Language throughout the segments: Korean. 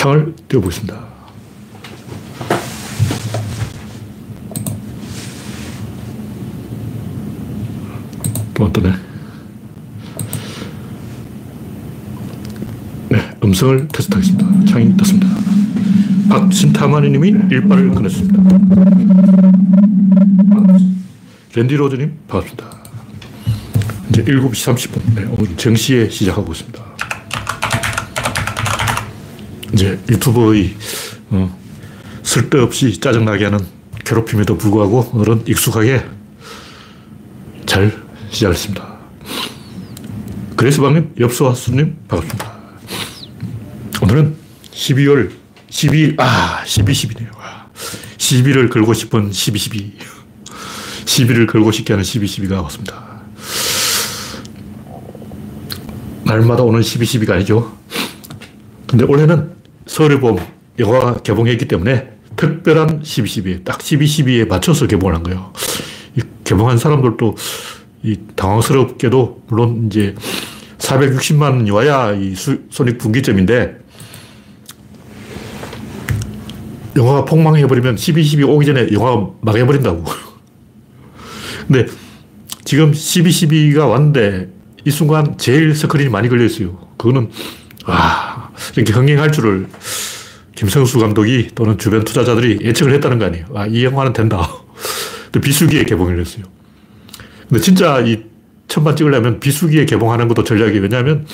창을 띄워보겠습니다. 또 뜨네. 네, 음성을 테스트하겠습니다. 창이 떴습니다. 박신타마니 님이 일발을 끊었습니다. 랜디 로즈님, 반갑습니다. 이제 7시 30분. 네, 오늘 정시에 시작하고 있습니다. 이제 유튜버의 어, 쓸데없이 짜증나게 하는 괴롭힘에도 불구하고 오늘은 익숙하게 잘 시작했습니다. 그래서 방금 엽소와수님 반갑습니다. 오늘은 12월 12일, 아, 12, 10이네요. 12를 걸고 싶은 12, 12. 12를 걸고 싶게 하는 12, 12가 왔습니다. 날마다 오는 12, 12가 아니죠. 근데 올해는 서울의 봄 영화가 개봉했기 때문에 특별한 12, 12, 딱 12, 12에 맞춰서 개봉을 한 거예요. 개봉한 사람들도 이 당황스럽게도 물론 이제 460만 와야 이 손익 분기점인데 영화가 폭망해버리면 12, 12 오기 전에 영화가 망해버린다고. 근데 지금 12, 12가 왔는데 이 순간 제일 스크린이 많이 걸려있어요. 그거는, 아, 이렇게 흥행할 줄을 김성수 감독이 또는 주변 투자자들이 예측을 했다는 거 아니에요. 아, 이 영화는 된다. 비수기에 개봉을 했어요. 근데 진짜 이 천만 찍으려면 비수기에 개봉하는 것도 전략이 왜냐하면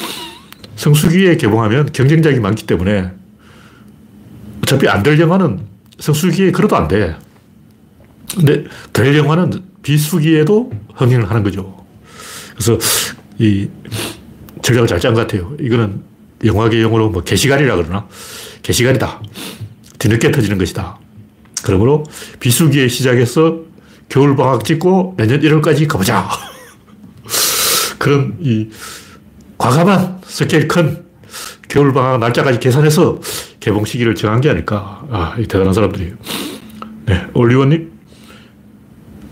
성수기에 개봉하면 경쟁작이 많기 때문에 어차피 안 될 영화는 성수기에 걸어도 안 돼. 근데 될 영화는 비수기에도 흥행을 하는 거죠. 그래서 이 전략을 잘 짠 것 같아요. 이거는 영화계 용어로 뭐 개시갈이라 그러나? 개시갈이다. 뒤늦게 터지는 것이다. 그러므로 비수기에 시작해서 겨울방학 찍고 내년 1월까지 가보자. 그런 이 과감한 스케일 큰 겨울방학 날짜까지 계산해서 개봉 시기를 정한 게 아닐까. 아, 대단한 사람들이에요. 네, 올리원님,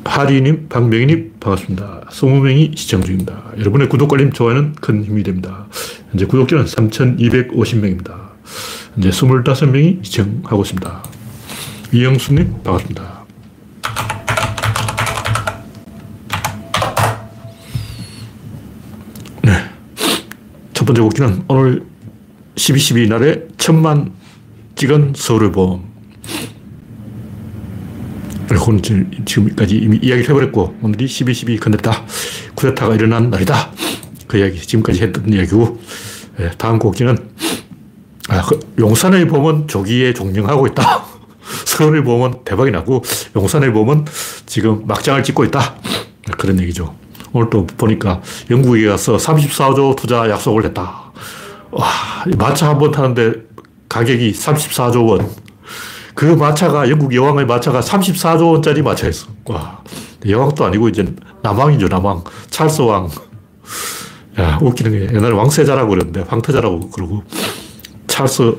하리님, 박명희님, 반갑습니다. 20명이 시청 중입니다. 여러분의 구독, 알림, 좋아요는 큰 힘이 됩니다. 현재 구독자는 3,250명입니다. 이제 25명이 시청하고 있습니다. 이영수님, 반갑습니다. 네. 첫 번째 곡기는 오늘 12.12 날에 천만 찍은 서울의 봄. 그리고 지금까지 이미 이야기를 해버렸고, 오늘이 12.12 건넸다. 쿠데타가 일어난 날이다. 그 이야기, 지금까지 했던 이야기고, 네, 다음 곡지는, 아, 그 용산의 봄은 조기에 종영하고 있다. 서울의 봄은 대박이 나고, 용산의 봄은 지금 막장을 찍고 있다. 그런 얘기죠. 오늘 또 보니까 영국에 가서 34조 투자 약속을 했다. 와, 마차 한 번 타는데 가격이 34조 원. 그 마차가, 영국 여왕의 마차가 34조 원짜리 마차였어. 와, 여왕도 아니고 이제 남왕이죠, 남왕. 찰스 왕. 야, 웃기는 게 옛날에 왕세자라고 그랬는데, 황태자라고 그러고, 찰스,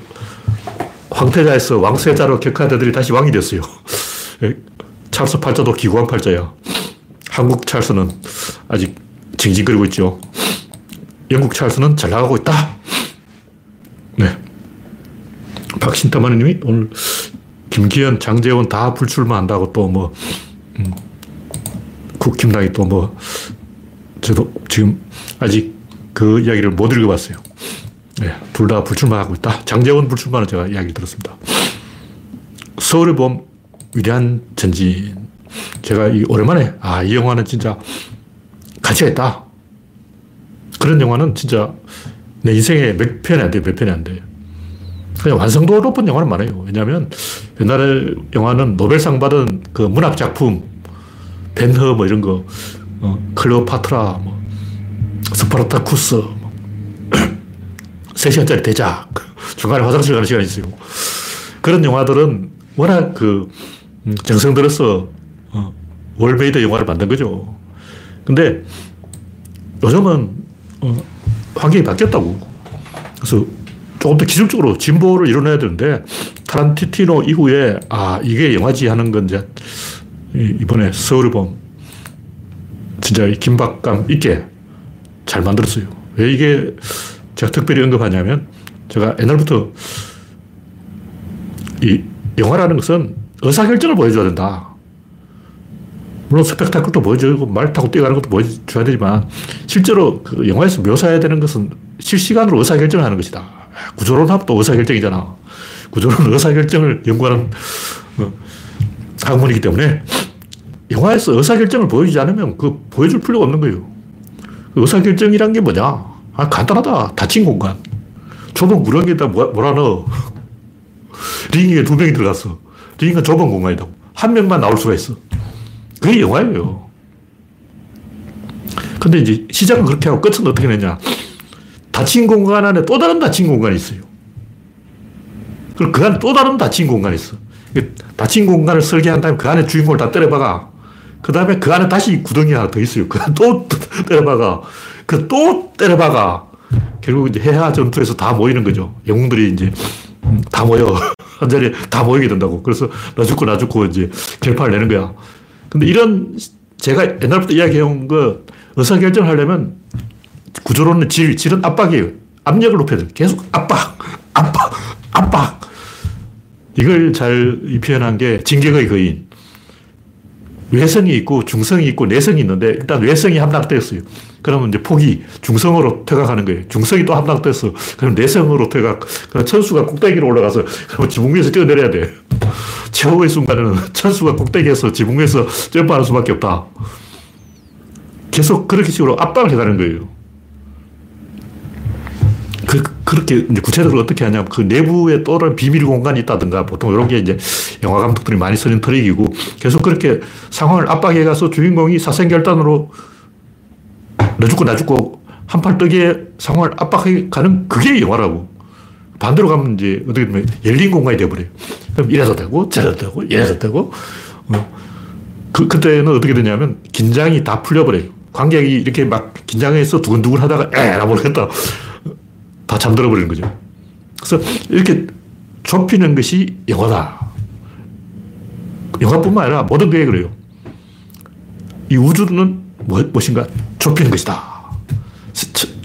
황태자에서 왕세자로 격한 애들이 다시 왕이 됐어요. 찰스 팔자도 기구한 팔자야. 한국 찰스는 아직 징징거리고 있죠. 영국 찰스는 잘 나가고 있다. 네. 박신타마니 님이 오늘 김기현, 장재원 다 불출마한다고 또 뭐, 음, 국힘당이 또 뭐, 저도 지금 아직 그 이야기를 못 읽어봤어요. 네, 둘 다 불출마하고 있다. 장재원 불출마는 제가 이야기 들었습니다. 서울의 봄, 위대한 전진. 제가 이 오랜만에, 아, 이 영화는 진짜 가치가 있다. 그런 영화는 진짜 내 인생에 몇 편이 안 돼요, 몇 편이 안 돼요. 그냥 완성도 높은 영화는 많아요. 왜냐하면 옛날에 영화는 노벨상 받은 그 문학 작품, 벤허 뭐 이런 거, 어, 클레오파트라, 뭐, 스파르타쿠스, 뭐, 3시간짜리 대작, 중간에 화장실 가는 시간이 있어요. 그런 영화들은 워낙 그 음, 정성 들어서 어, well-made 영화를 만든 거죠. 근데 요즘은 어, 환경이 바뀌었다고. 그래서 조금 더 기술적으로 진보를 이뤄내야 되는데 타란티노 이후에 아 이게 영화지 하는 건 이제 이번에 서울을 봄 진짜 긴박감 있게 잘 만들었어요. 왜 이게 제가 특별히 언급하냐면 제가 옛날부터 이 영화라는 것은 의사결정을 보여줘야 된다. 물론 스펙타클도 보여주고 말 타고 뛰어가는 것도 보여줘야 되지만 실제로 그 영화에서 묘사해야 되는 것은 실시간으로 의사결정을 하는 것이다. 구조론 하면 또 의사결정이잖아. 구조론 의사결정을 연구하는 어, 학문이기 때문에 영화에서 의사결정을 보여주지 않으면 그 보여줄 필요가 없는 거예요. 그 의사결정이란 게 뭐냐? 아, 간단하다. 닫힌 공간. 좁은 구렁이에다 몰아넣어. 링에 두 명이 들어갔어. 링은 좁은 공간이다. 한 명만 나올 수가 있어. 그게 영화예요. 근데 이제 시작은 그렇게 하고 끝은 어떻게 되냐. 닫힌 공간 안에 또 다른 닫힌 공간이 있어요. 그리고 그 안에 또 다른 닫힌 공간이 있어. 닫힌 공간을 설계한 다음에 그 안에 주인공을 다 때려박아. 그 다음에 그 안에 다시 구덩이 하나 더 있어요. 그또 때려박아. 그 또 때려박아. 결국 이제 해하 전투에서 다 모이는 거죠. 영웅들이 이제 음, 다 모여. 한 자리에 다 모이게 된다고. 그래서 나 죽고 나 죽고 이제 결판을 내는 거야. 근데 이런 제가 옛날부터 이야기해온 거 의사결정을 하려면 구조론은 질, 질은 압박이에요. 압력을 높여야 돼. 계속 압박, 압박, 압박. 이걸 잘 표현한 게 진격의 거인. 외성이 있고 중성이 있고 내성이 있는데 일단 외성이 함락되었어요. 그러면 이제 폭이 중성으로 퇴각하는 거예요. 중성이 또 함락됐어. 그럼 내성으로 퇴각. 그럼 천수가 꼭대기로 올라가서 그럼 지붕 위에서 뛰어내려야 돼. 최후의 순간에는 천수가 꼭대기에서 지붕 위에서 점프하는 수밖에 없다. 계속 그렇게 식으로 압박을 해가는 거예요. 그, 그렇게 이제 구체적으로 어떻게 하냐면 그 내부에 또 다른 비밀 공간이 있다든가 보통 이런 게 이제 영화 감독들이 많이 쓰는 트릭이고 계속 그렇게 상황을 압박해 가서 주인공이 사생결단으로 너 죽고 나 죽고 한팔 뜨기에 상황을 압박해 가는 그게 영화라고. 반대로 가면 이제 어떻게 보면 열린 공간이 돼버려요. 그럼 이래서 되고 저래서 되고 이래서 되고 어. 그, 그때는 어떻게 되냐면 긴장이 다 풀려버려요. 관객이 이렇게 막 긴장해서 두근두근 하다가 에라 모르겠다. 다 잠들어 버리는 거죠. 그래서 이렇게 좁히는 것이 영화다. 영화뿐만 아니라 모든 게 그래요. 이 우주는 무엇인가 좁히는 것이다.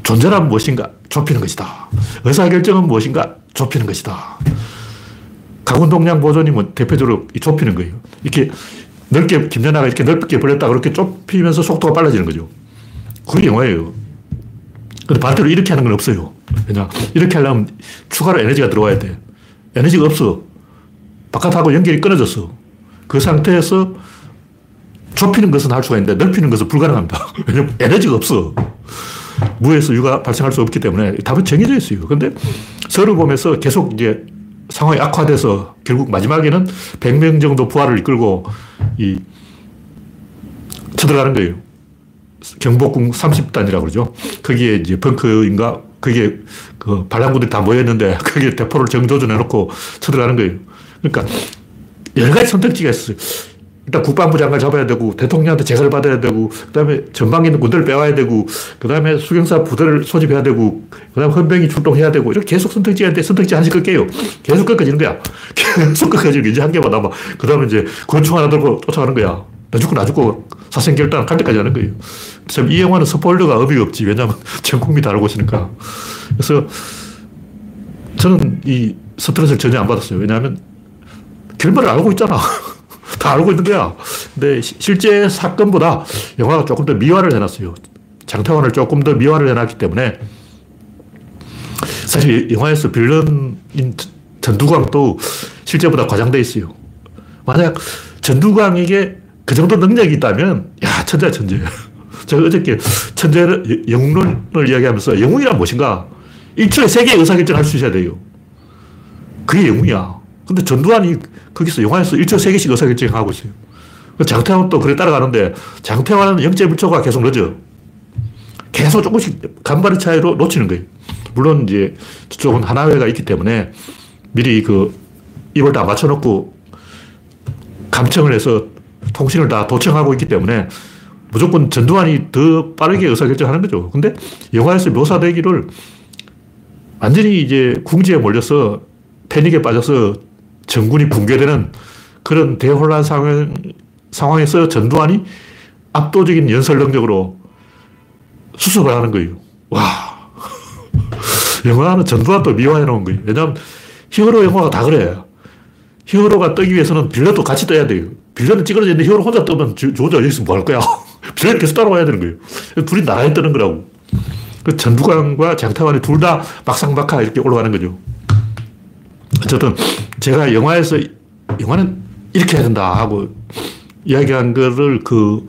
존재란 무엇인가 좁히는 것이다. 의사결정은 무엇인가 좁히는 것이다. 가군동량 보존이 뭐 대표적으로 좁히는 거예요. 이렇게 넓게, 김연아가 이렇게 넓게 벌렸다 그렇게 좁히면서 속도가 빨라지는 거죠. 그게 영화예요. 근데 반대로 이렇게 하는 건 없어요. 왜냐, 이렇게 하려면 추가로 에너지가 들어와야 돼. 에너지가 없어. 바깥하고 연결이 끊어졌어. 그 상태에서 좁히는 것은 할 수가 있는데 넓히는 것은 불가능합니다. 왜냐면 에너지가 없어. 무에서 유가 발생할 수 없기 때문에 답은 정해져 있어요. 근데 서를 보면서 계속 이제 상황이 악화돼서 결국 마지막에는 100명 정도 부하를 이끌고 이 쳐들어가는 거예요. 경복궁 30단이라고 그러죠. 거기에 이제 벙커인가 거기에 그 반란군들이 다 모였는데 거기에 대포를 정조준해 놓고 쳐들어가는 거예요. 그러니까 여러 가지 선택지가 있어요. 일단 국방부 장관을 잡아야 되고 대통령한테 제사를 받아야 되고 그다음에 전방에 있는 군대를 빼와야 되고 그다음에 수경사 부대를 소집해야 되고 그다음에 헌병이 출동해야 되고 이렇게 계속 선택지가 있는데 선택지 하나씩 끌게요. 계속 꺾어지는 거야. 계속 꺾어지는 게 이제 한 개만 남아. 그다음에 이제 권총 하나 들고 쫓아가는 거야. 나 죽고 나 죽고 사생결단 갈 때까지 하는 거예요. 참이 영화는 스포일러가 의미가 없지. 왜냐하면 전 국민이 다 알고 있으니까. 그래서 저는 이 스트레스를 전혀 안 받았어요. 왜냐하면 결말을 알고 있잖아. 다 알고 있는 거야. 근데 실제 사건보다 영화가 조금 더 미화를 해놨어요. 장태환을 조금 더 미화를 해놨기 때문에 사실 영화에서 빌런인 전두광도 실제보다 과장돼 있어요. 만약 전두광에게 그 정도 능력이 있다면, 야, 천재야, 천재. 제가 어저께 천재 영웅론을 이야기하면서 영웅이란 무엇인가? 1초에 세계의 의사결정을 할수 있어야 돼요. 그게 영웅이야. 근데 전두환이 거기서 영화에서 1초 3개씩 의사결정 하고 있어요. 그 장태환은 또 그래 따라가는데 장태환은 영재불초가 계속 늦어. 계속 조금씩 간발의 차이로 놓치는 거예요. 물론 이제 저쪽은 하나회가 있기 때문에 미리 그 입을 다 맞춰놓고 감청을 해서 통신을 다 도청하고 있기 때문에 무조건 전두환이 더 빠르게 의사결정하는 거죠. 근데 영화에서 묘사되기를 완전히 이제 궁지에 몰려서 패닉에 빠져서 정군이 붕괴되는 그런 대혼란 상황, 상황에서 전두환이 압도적인 연설 능력으로 수습을 하는 거예요. 와. 영화는 전두환도 미화해 놓은 거예요. 왜냐하면 히어로 영화가 다 그래. 히어로가 뜨기 위해서는 빌런도 같이 떠야 돼요. 빌런은 찌그러져 있는데 히어로 혼자 뜨면 저 혼자 여기서 뭐 할 거야? 빌런이 계속 따라와야 되는 거예요. 둘이 나란히 뜨는 거라고. 그 전두광과 장타관이 둘 다 막상막하 이렇게 올라가는 거죠. 어쨌든 제가 영화에서 영화는 이렇게 해야 된다 하고 이야기한 거를 그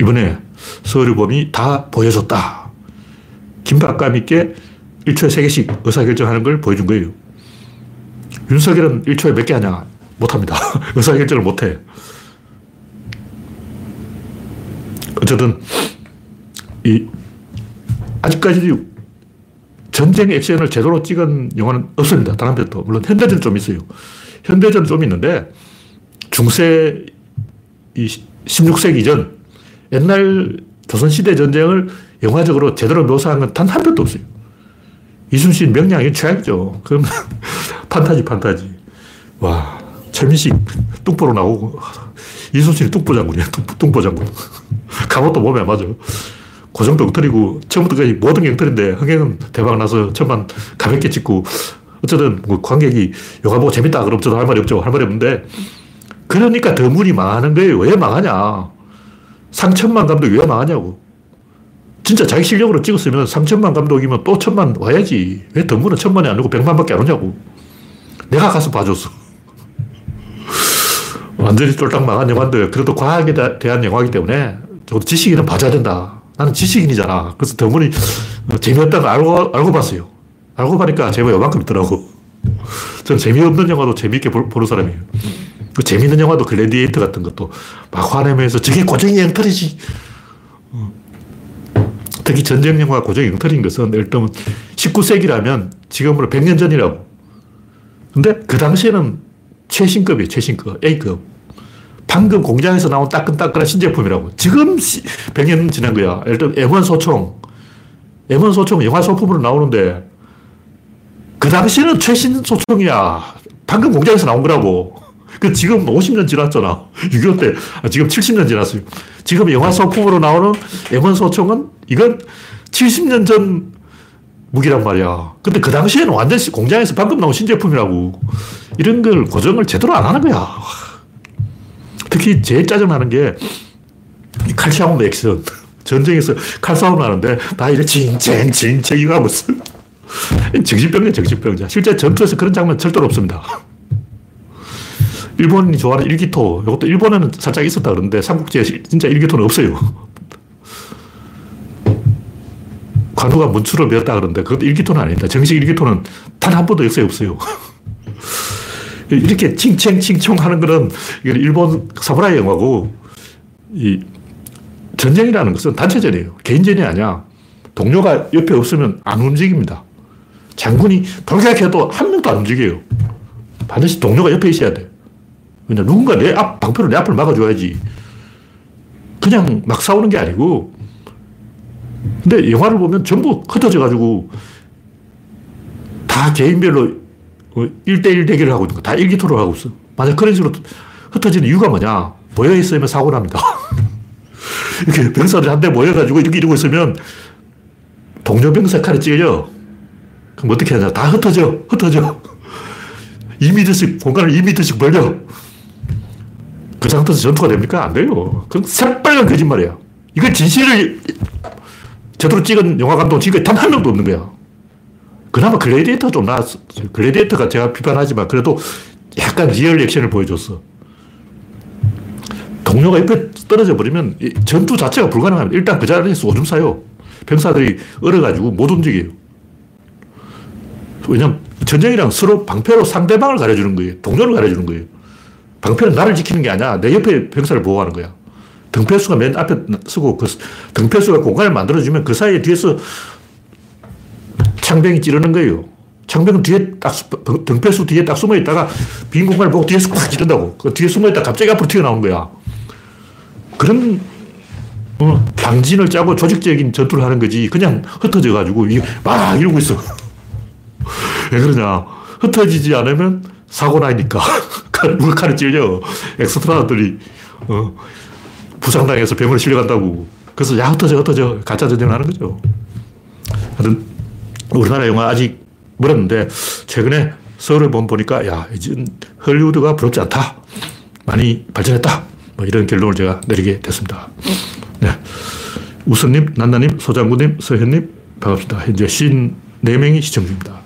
이번에 서류범이 다 보여줬다. 긴박감 있게 1초에 3개씩 의사결정하는 걸 보여준 거예요. 윤석열은 1초에 몇 개 하냐? 못합니다. 의사결정을 못해. 어쨌든, 이, 아직까지 전쟁 액션을 제대로 찍은 영화는 없습니다. 다른 편도. 물론 현대전 좀 있어요. 현대전 좀 있는데, 중세 이 16세기 전, 옛날 조선시대 전쟁을 영화적으로 제대로 묘사한 건 단 한 편도 없어요. 이순신 명량이 최악이죠. 그럼 판타지, 판타지. 와, 최민식 뚱보로 나오고, 이순신이 뚱보 장군이야, 뚱보 장군. 갑옷도 몸에 맞아. 그 정도 엉터리고, 처음부터 까지 모든 게 엉터리인데, 흥행은 대박 나서 천만 가볍게 찍고, 어쨌든 뭐 관객이 영화 보고 재밌다 그럼 저도 할 말이 없죠. 할 말이 없는데, 그러니까 더 문이 망하는 거예요. 왜 망하냐. 상천만 감독이 왜 망하냐고. 진짜 자기 실력으로 찍었으면 3천만 감독이면 또 천만 와야지. 왜 덤구는 천만이 아니고 백만밖에 안 오냐고. 내가 가서 봐줬어. 완전히 쫄딱 망한 영화인데 그래도 과학에 대한 영화이기 때문에 저도 지식인은 봐줘야 된다. 나는 지식인이잖아. 그래서 더문이 재미없다는 거 알고, 알고 봤어요. 알고 보니까 재미가 요만큼 있더라고. 저는 재미없는 영화도 재미있게 보는 사람이에요. 그 재미있는 영화도 글래디에이터 같은 것도 막 화내면서 저게 고정이 엉터리지. 특히 전쟁 영화 고정이 엉터리인 것은 예를 들면 19세기라면 지금으로 100년 전이라고. 근데 그 당시에는 최신급이에요, 최신급. A급. 방금 공장에서 나온 따끈따끈한 신제품이라고. 지금 100년 지난 거야. 예를 들면 M1 소총. M1 소총 영화 소품으로 나오는데 그 당시에는 최신 소총이야. 방금 공장에서 나온 거라고. 그 지금 50년 지났잖아. 6.25 때. 아, 지금 70년 지났어요. 지금 영화 소품으로 나오는 M1 소총은 이건 70년 전 무기란 말이야. 근데 그 당시에는 완전 공장에서 방금 나온 신제품이라고. 이런 걸 고정을 제대로 안 하는 거야. 특히 제일 짜증나는 게 칼싸움 액션. 전쟁에서 칼싸움 하는데 다 이래 징쟁, 징쟁 이거 하고 있어. 정신병이야, 정신병자. 실제 전투에서 그런 장면 절대로 없습니다. 일본이 좋아하는 일기토. 이것도 일본에는 살짝 있었다 그러는데 삼국지에 진짜 일기토는 없어요. 관우가 문추를 배웠다 그러는데 그것도 일기토는 아닙니다. 정식 일기토는 단 한 번도 역사에 없어요. 이렇게 칭칭칭총 하는 거는 일본 사무라이 영화고 이 전쟁이라는 것은 단체전이에요. 개인전이 아니야. 동료가 옆에 없으면 안 움직입니다. 장군이 돌격해도 한 명도 안 움직여요. 반드시 동료가 옆에 있어야 돼. 그냥 누군가 내 앞, 방패로 내 앞을 막아줘야지. 그냥 막 싸우는 게 아니고. 근데 영화를 보면 전부 흩어져가지고 다 개인별로 1대1 어, 대결을 하고 있는 거. 다 일기토를 하고 있어. 만약 그런 식으로 흩어지는 이유가 뭐냐? 모여 있으면 사고 납니다. 이렇게 병사들이 한대 모여가지고 이렇게 이러고 있으면 동료 병사 칼에 찔려. 그럼 어떻게 하냐? 다 흩어져. 흩어져. 2m씩, 공간을 2m씩 벌려. 그 상태에서 전투가 됩니까? 안 돼요. 그건 새빨간 거짓말이야. 이건 진실을 제대로 찍은 영화 감독 지금까지 단한 명도 없는 거야. 그나마 글래디에이터 좀 나았어. 글래디에이터가 제가 비판하지만 그래도 약간 리얼 액션을 보여줬어. 동료가 옆에 떨어져 버리면 전투 자체가 불가능합니다. 일단 그 자리에서 오줌 싸요. 병사들이 얼어가지고 못 움직여요. 왜냐면 전쟁이랑 서로 방패로 상대방을 가려주는 거예요. 동료를 가려주는 거예요. 방패는 나를 지키는 게 아니야. 내 옆에 병사를 보호하는 거야. 등패수가 맨 앞에 서고 그 등패수가 공간을 만들어주면 그 사이에 뒤에서 창병이 찌르는 거예요. 창병은 뒤에 딱, 등패수 뒤에 딱 숨어 있다가 빈 공간을 보고 뒤에서 팍 찌른다고. 그 뒤에 숨어 있다 갑자기 앞으로 튀어나온 거야. 그런 어, 방진을 짜고 조직적인 전투를 하는 거지. 그냥 흩어져 가지고 막 이러고 있어. 왜 그러냐. 흩어지지 않으면 사고 나니까. 누가 칼을 찔려. 엑스트라들이, 어, 부상당해서 병원에 실려간다고. 그래서 야, 흩어져, 흩어져. 가짜 전쟁을 하는 거죠. 하여튼, 우리나라 영화 아직 멀었는데, 최근에 서울에 보니까, 야, 이제 헐리우드가 부럽지 않다. 많이 발전했다. 뭐 이런 결론을 제가 내리게 됐습니다. 네. 우선님, 난나님, 소장군님, 서현님, 반갑습니다. 현재 54명이 시청 중입니다.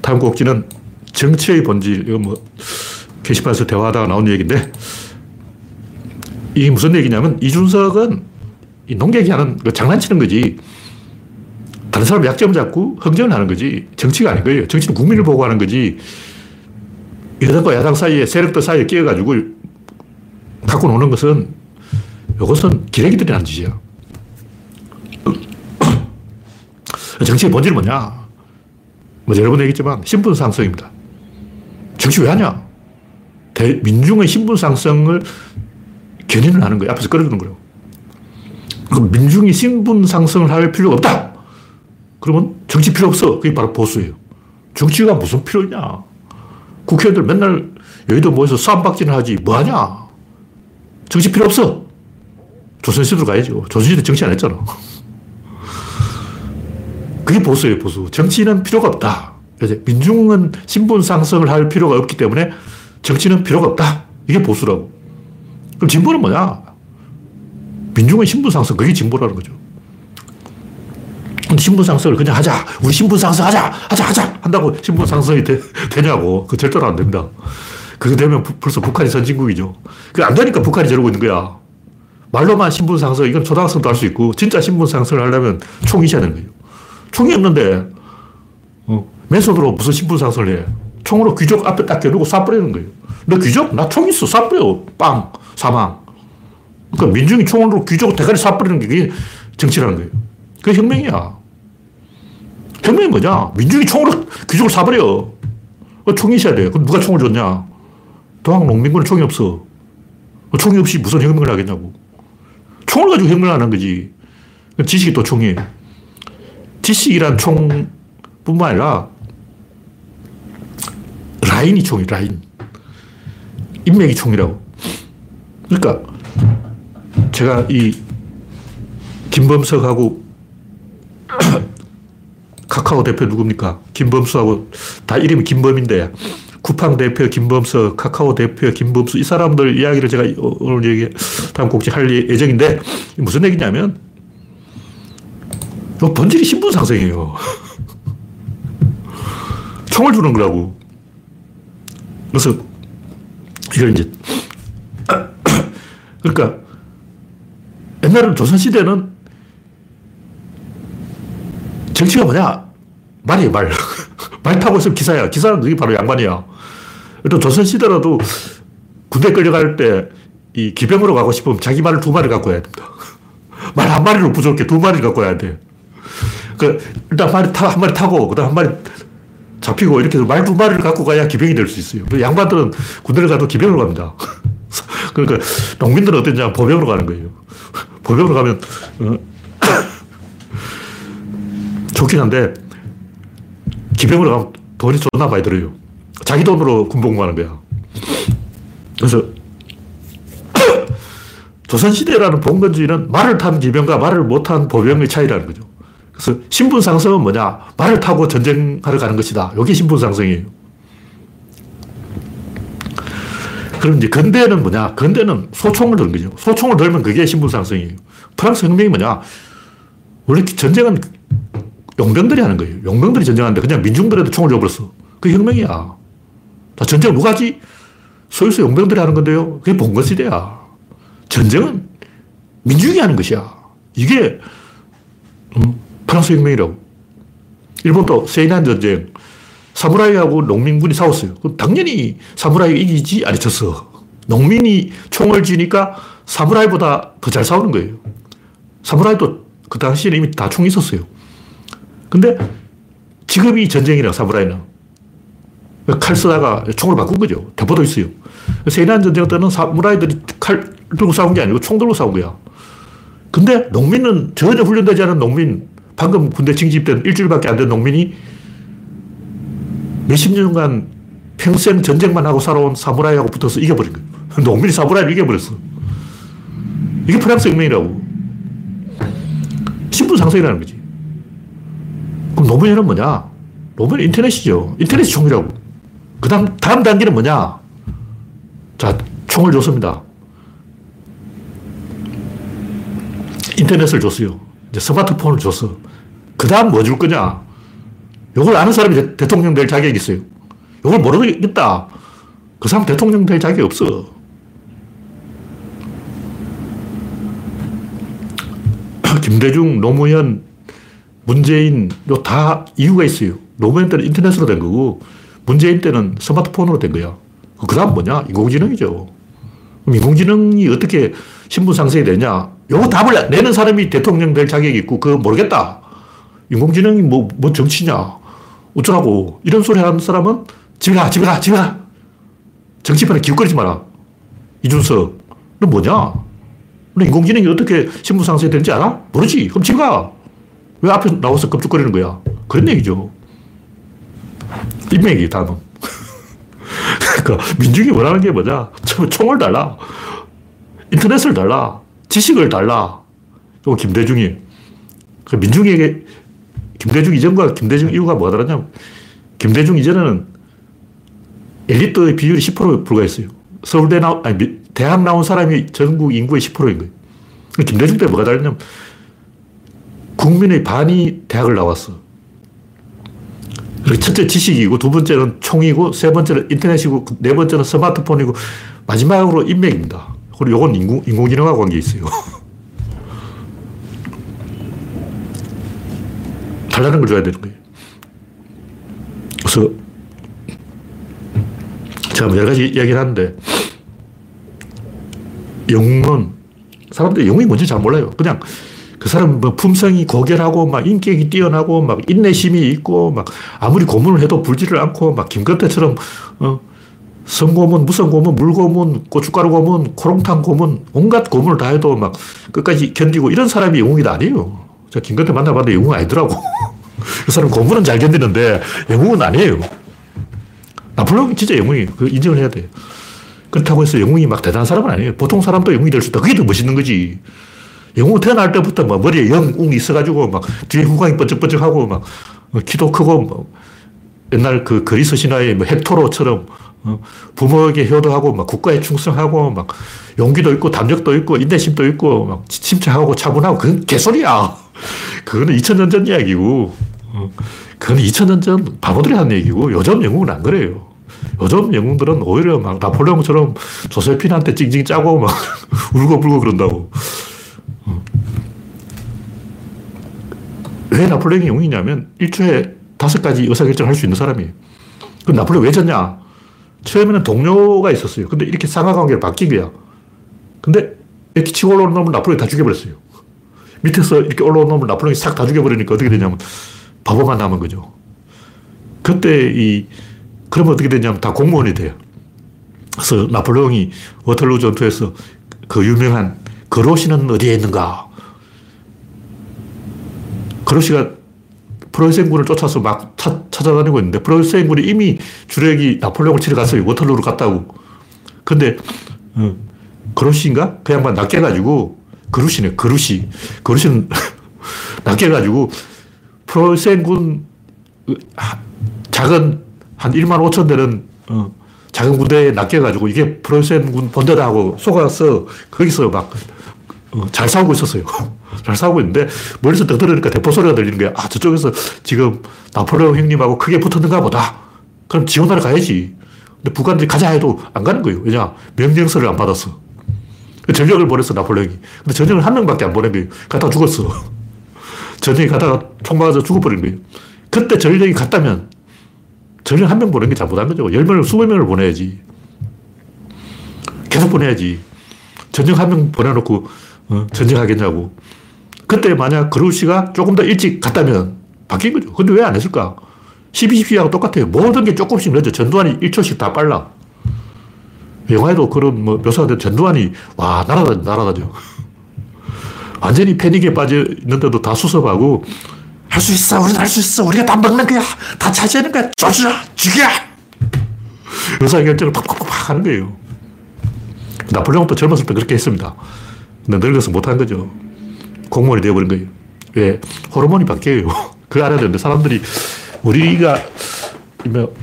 다음 곡지는 정치의 본질. 이거 뭐, 게시판에서 대화하다가 나온 얘기인데, 이게 무슨 얘기냐면, 이준석은 이 농객이 하는 그 장난치는 거지. 다른 사람 약점 잡고 흥정을 하는 거지. 정치가 아닌 거예요. 정치는 국민을 보고 하는 거지. 여당과 야당 사이에 세력들 사이에 끼어가지고 갖고 노는 것은 이것은 기레기들이 하는 짓이야. 정치의 본질은 뭐냐? 뭐 여러 번 얘기했지만 신분 상승입니다. 정치 왜 하냐? 대, 민중의 신분 상승을 견인을 하는 거예요. 앞에서 끌어주는 거예요. 그럼 민중이 신분 상승을 할 필요가 없다. 그러면 정치 필요 없어. 그게 바로 보수예요. 정치가 무슨 필요 있냐. 국회의원들 맨날 여의도 모여서 싸움박질을 하지. 뭐 하냐. 정치 필요 없어. 조선시대로 가야죠. 조선시대 정치 안 했잖아. 그게 보수예요, 보수. 정치는 필요가 없다. 민중은 신분 상승을 할 필요가 없기 때문에 정치는 필요가 없다. 이게 보수라고. 그럼 진보는 뭐냐? 민중의 신분 상승, 그게 진보라는 거죠. 신분 상승을 그냥 하자. 우리 신분 상승 하자. 하자, 하자. 한다고 신분 상승이 되, 냐고 그 절대로 안 됩니다. 그게 되면 부, 벌써 북한이 선진국이죠. 그게 안 되니까 북한이 저러고 있는 거야. 말로만 신분 상승, 이건 초등학생도 할 수 있고, 진짜 신분 상승을 하려면 총이 있어야 되는 거예요. 총이 없는데, 어, 맨손으로 무슨 신분 상승을 해. 총으로 귀족 앞에 딱 겨누고 쏴버리는 거예요. 너 귀족? 나 총 있어. 쏴버려. 빵. 사망. 그러니까 민중이 총으로 귀족 대가리 쏴버리는 게 정치라는 거예요. 그게 혁명이야. 혁명이 뭐냐? 민중이 총으로 귀족을 쏴버려. 총이 있어야 돼. 그럼 누가 총을 줬냐? 동학 농민군은 총이 없어. 총이 없이 무슨 혁명을 하겠냐고. 총을 가지고 혁명을 하는 거지. 지식이 또 총이에요. 지식이란 총뿐만 아니라 라인이 총이 라인. 인맥이 총이라고. 그러니까 제가 이 김범석하고 카카오 대표 누굽니까? 김범수하고 다 이름이 김범인데 쿠팡 대표 김범석, 카카오 대표 김범수 이 사람들 이야기를 제가 오늘 얘기 다음 곡지 할 예정인데 무슨 얘기냐면 본질이 신분 상승이에요. 총을 주는 거라고. 그래서 이걸 이제 그러니까 옛날에는 조선시대는 정치가 뭐냐? 말이에요, 말. 말 타고 있으면 기사야. 기사는 그게 바로 양반이야. 또 조선시대라도 군대 끌려갈 때 이 기병으로 가고 싶으면 자기 말을 두 마리 갖고 와야 됩니다. 말 한 마리로 부족해. 두 마리 갖고 와야 돼. 그, 일단 마리 타, 한 마리 타고, 그 다음 한 마리 잡히고 이렇게 말두 마리를 갖고 가야 기병이 될 수 있어요. 그 양반들은 군대를 가도 기병으로 갑니다. 그러니까 농민들은 어땠냐? 보병으로 가는 거예요. 보병으로 가면, 어, 좋긴 한데, 기병으로 가면 돈이 존나 많이 들어요. 자기 돈으로 군복무하는 거야. 그래서, 조선시대라는 봉건주의는 말을 탄 기병과 말을 못한 보병의 차이라는 거죠. 그래서 신분 상승은 뭐냐? 말을 타고 전쟁하러 가는 것이다. 이게 신분 상승이에요. 그럼 이제 근대는 뭐냐? 근대는 소총을 드는 거죠. 소총을 들면 그게 신분 상승이에요. 프랑스 혁명이 뭐냐? 원래 전쟁은 용병들이 하는 거예요. 용병들이 전쟁하는데 그냥 민중들에도 총을 줘버렸어. 그게 혁명이야. 자, 전쟁 누가 하지? 소유수 용병들이 하는 건데요. 그게 봉건시대야. 전쟁은 민중이 하는 것이야. 이게 음, 프랑스 혁명이라고. 일본도 세이난 전쟁. 사무라이하고 농민군이 싸웠어요. 그럼 당연히 사무라이가 이기지 졌어. 농민이 총을 쥐니까 사무라이보다 더 잘 싸우는 거예요. 사무라이도 그 당시에는 이미 다 총이 있었어요. 근데 지금이 전쟁이라 사무라이는. 칼 쓰다가 총을 바꾼 거죠. 대포도 있어요. 세이난 전쟁 때는 사무라이들이 칼 들고 싸운 게 아니고 총 들고 싸운 거야. 근데 농민은 전혀 훈련되지 않은 농민, 방금 군대 징집된 일주일밖에 안 된 농민이 몇십 년간 평생 전쟁만 하고 살아온 사무라이하고 붙어서 이겨버린 거예요. 농민이 사무라이를 이겨버렸어. 이게 프랑스 혁명이라고. 신분 상승이라는 거지. 그럼 노무현은 뭐냐? 노무현 인터넷이죠. 인터넷이 총이라고. 그 다음, 다음 단계는 뭐냐? 자, 총을 줬습니다. 인터넷을 줬어요. 이제 스마트폰을 줬어. 그 다음 뭐 줄 거냐? 이걸 아는 사람이 대, 통령될 자격이 있어요. 이걸 모르겠다. 그 사람 대통령 될 자격이 없어. 김대중, 노무현, 문재인, 요 다 이유가 있어요. 노무현 때는 인터넷으로 된 거고, 문재인 때는 스마트폰으로 된 거야. 그 다음 뭐냐? 인공지능이죠. 그럼 인공지능이 어떻게 신분 상승이 되냐? 요 답을 내는 사람이 대통령 될 자격이 있고, 그거 모르겠다. 인공지능이 뭐, 뭐 정치냐? 어쩌라고. 이런 소리 하는 사람은 집에 가, 집에 가, 집에 가. 정치판에 기웃거리지 마라. 이준석. 너 뭐냐? 너 인공지능이 어떻게 신분 상승이 되는지 알아? 모르지. 그럼 집에 가. 왜 앞에 나와서 끔찍거리는 거야? 그런 얘기죠. 인맥이 다음. 그러니까 민중이 원하는 게 뭐냐? 총을 달라. 인터넷을 달라. 지식을 달라. 또 김대중이. 그 민중에게 김대중 이전과 김대중 이후가 뭐가 다르냐면 김대중 이전에는 엘리트의 비율이 10% 불과했어요. 서울대 나 아니, 대학 나온 사람이 전국 인구의 10%인 거예요. 김대중 때 뭐가 다르냐면 국민의 반이 대학을 나왔어. 첫째 지식이고, 두 번째는 총이고, 세 번째는 인터넷이고, 네 번째는 스마트폰이고, 마지막으로 인맥입니다. 그리고 이건 인공, 인공지능하고 관계 있어요. 달라는 걸 줘야 되는 거예요. 그래서 제가 뭐 여러 가지 이야기를 하는데, 영웅은, 사람들이 영웅이 뭔지 잘 몰라요. 그냥 그 사람 뭐 품성이 고결하고 막 인격이 뛰어나고 막 인내심이 있고 막 아무리 고문을 해도 불지를 않고 막 김건태처럼 어, 성고문, 무성고문, 물고문, 고춧가루 고문, 코롱탕 고문, 온갖 고문을 다 해도 막 끝까지 견디고 이런 사람이 영웅이다 아니에요. 제가 김건태 만나봤는데 영웅 아니더라고. 그 사람 고문은 잘 견디는데 영웅은 아니에요. 나폴레옹 진짜 영웅이에요. 그 인정을 해야 돼요. 그렇다고 해서 영웅이 막 대단한 사람은 아니에요. 보통 사람도 영웅이 될 수 있다. 그게 더 멋있는 거지. 영웅 태어날 때부터 막 머리에 영웅이 있어가지고 막 뒤에 후광이 번쩍번쩍하고 막 키도 크고 뭐 옛날 그 그리스 신화의 뭐 헥토로처럼 어, 부모에게 효도하고 막 국가에 충성하고 막 용기도 있고 담력도 있고 인내심도 있고 막 침착하고 차분하고 그건 개소리야. 그거는 2000년 전 이야기고 어, 그건 2000년 전 바보들이 한 얘기고 요즘 영웅은 안 그래요. 요즘 영웅들은 오히려 막 나폴레옹처럼 조세핀한테 찡찡 짜고 막 울고불고 그런다고. 왜 나폴레옹이 영웅이냐면 1초에 다섯 가지 의사결정을 할 수 있는 사람이에요. 그럼 나폴레옹 왜 졌냐? 처음에는 동료가 있었어요. 근데 이렇게 상하관계로 바뀐 거야. 근데 이렇게 치고 올라오는 놈을 나폴레옹이 다 죽여버렸어요. 밑에서 이렇게 올라온 놈을 나폴레옹이 싹 다 죽여버리니까 어떻게 되냐면 바보만 남은 거죠. 그때 이, 그러면 어떻게 되냐면 다 공무원이 돼요. 그래서 나폴레옹이 워털루 전투에서 그 유명한 그로시는 어디에 있는가? 그로시가 프로이센군을 쫓아서 막 차, 찾아다니고 있는데 프로이센군이 이미 주력이 나폴레옹을 치러 갔어요. 워털루로 갔다고. 근데 어, 그로시인가? 그 양반 낚여가지고 그루시네. 그루시. 그루시는 낚여가지고 프로이센군 그, 작은 한 1만 5천 되는 어, 작은 군대에 낚여가지고 이게 프로이센군 본대다 하고 속아서 거기서 막 어, 잘 싸우고 있었어요. 잘 싸우고 있는데 멀리서 떠들으니까 대포 소리가 들리는 거야. 아, 저쪽에서 지금 나폴레옹 형님하고 크게 붙었는가 보다. 그럼 지원하러 가야지. 근데 북한들이 가자 해도 안 가는 거예요. 왜냐? 명령서를 안 받았어. 전력을 보냈어, 나폴레옹이. 근데 전력을 한 명밖에 안 보낸 거예요. 가다가 죽었어. 전력이 가다가 총 맞아서 죽어버린 거예요. 그때 전력이 갔다면 전력 한명 보낸 게 잘못한 거죠. 열 명을, 수백 명을 보내야지. 계속 보내야지. 전력 한명 보내놓고 어, 전쟁하겠냐고. 그때 만약 그루시가 조금 더 일찍 갔다면 바뀐 거죠. 근데 왜 안 했을까? 12, 12하고 똑같아요. 모든 게 조금씩 늦어. 전두환이 1초씩 다 빨라. 영화에도 그런 뭐 묘사가 돼. 전두환이, 와, 날아다녀, 날아다녀. 완전히 패닉에 빠져 있는데도 다 수습하고, 할 수 있어, 우리는 할 수 있어, 우리가 다 먹는 거야, 다 차지하는 거야, 쏴주자, 죽여! 의사결정을 팍팍팍 하는 거예요. 나폴레옹도 젊었을 때 그렇게 했습니다. 늙어서 못한 거죠. 공무원이 되어버린 거예요. 왜? 호르몬이 바뀌어요. 그거 알아야 되는데 사람들이 우리가 뭐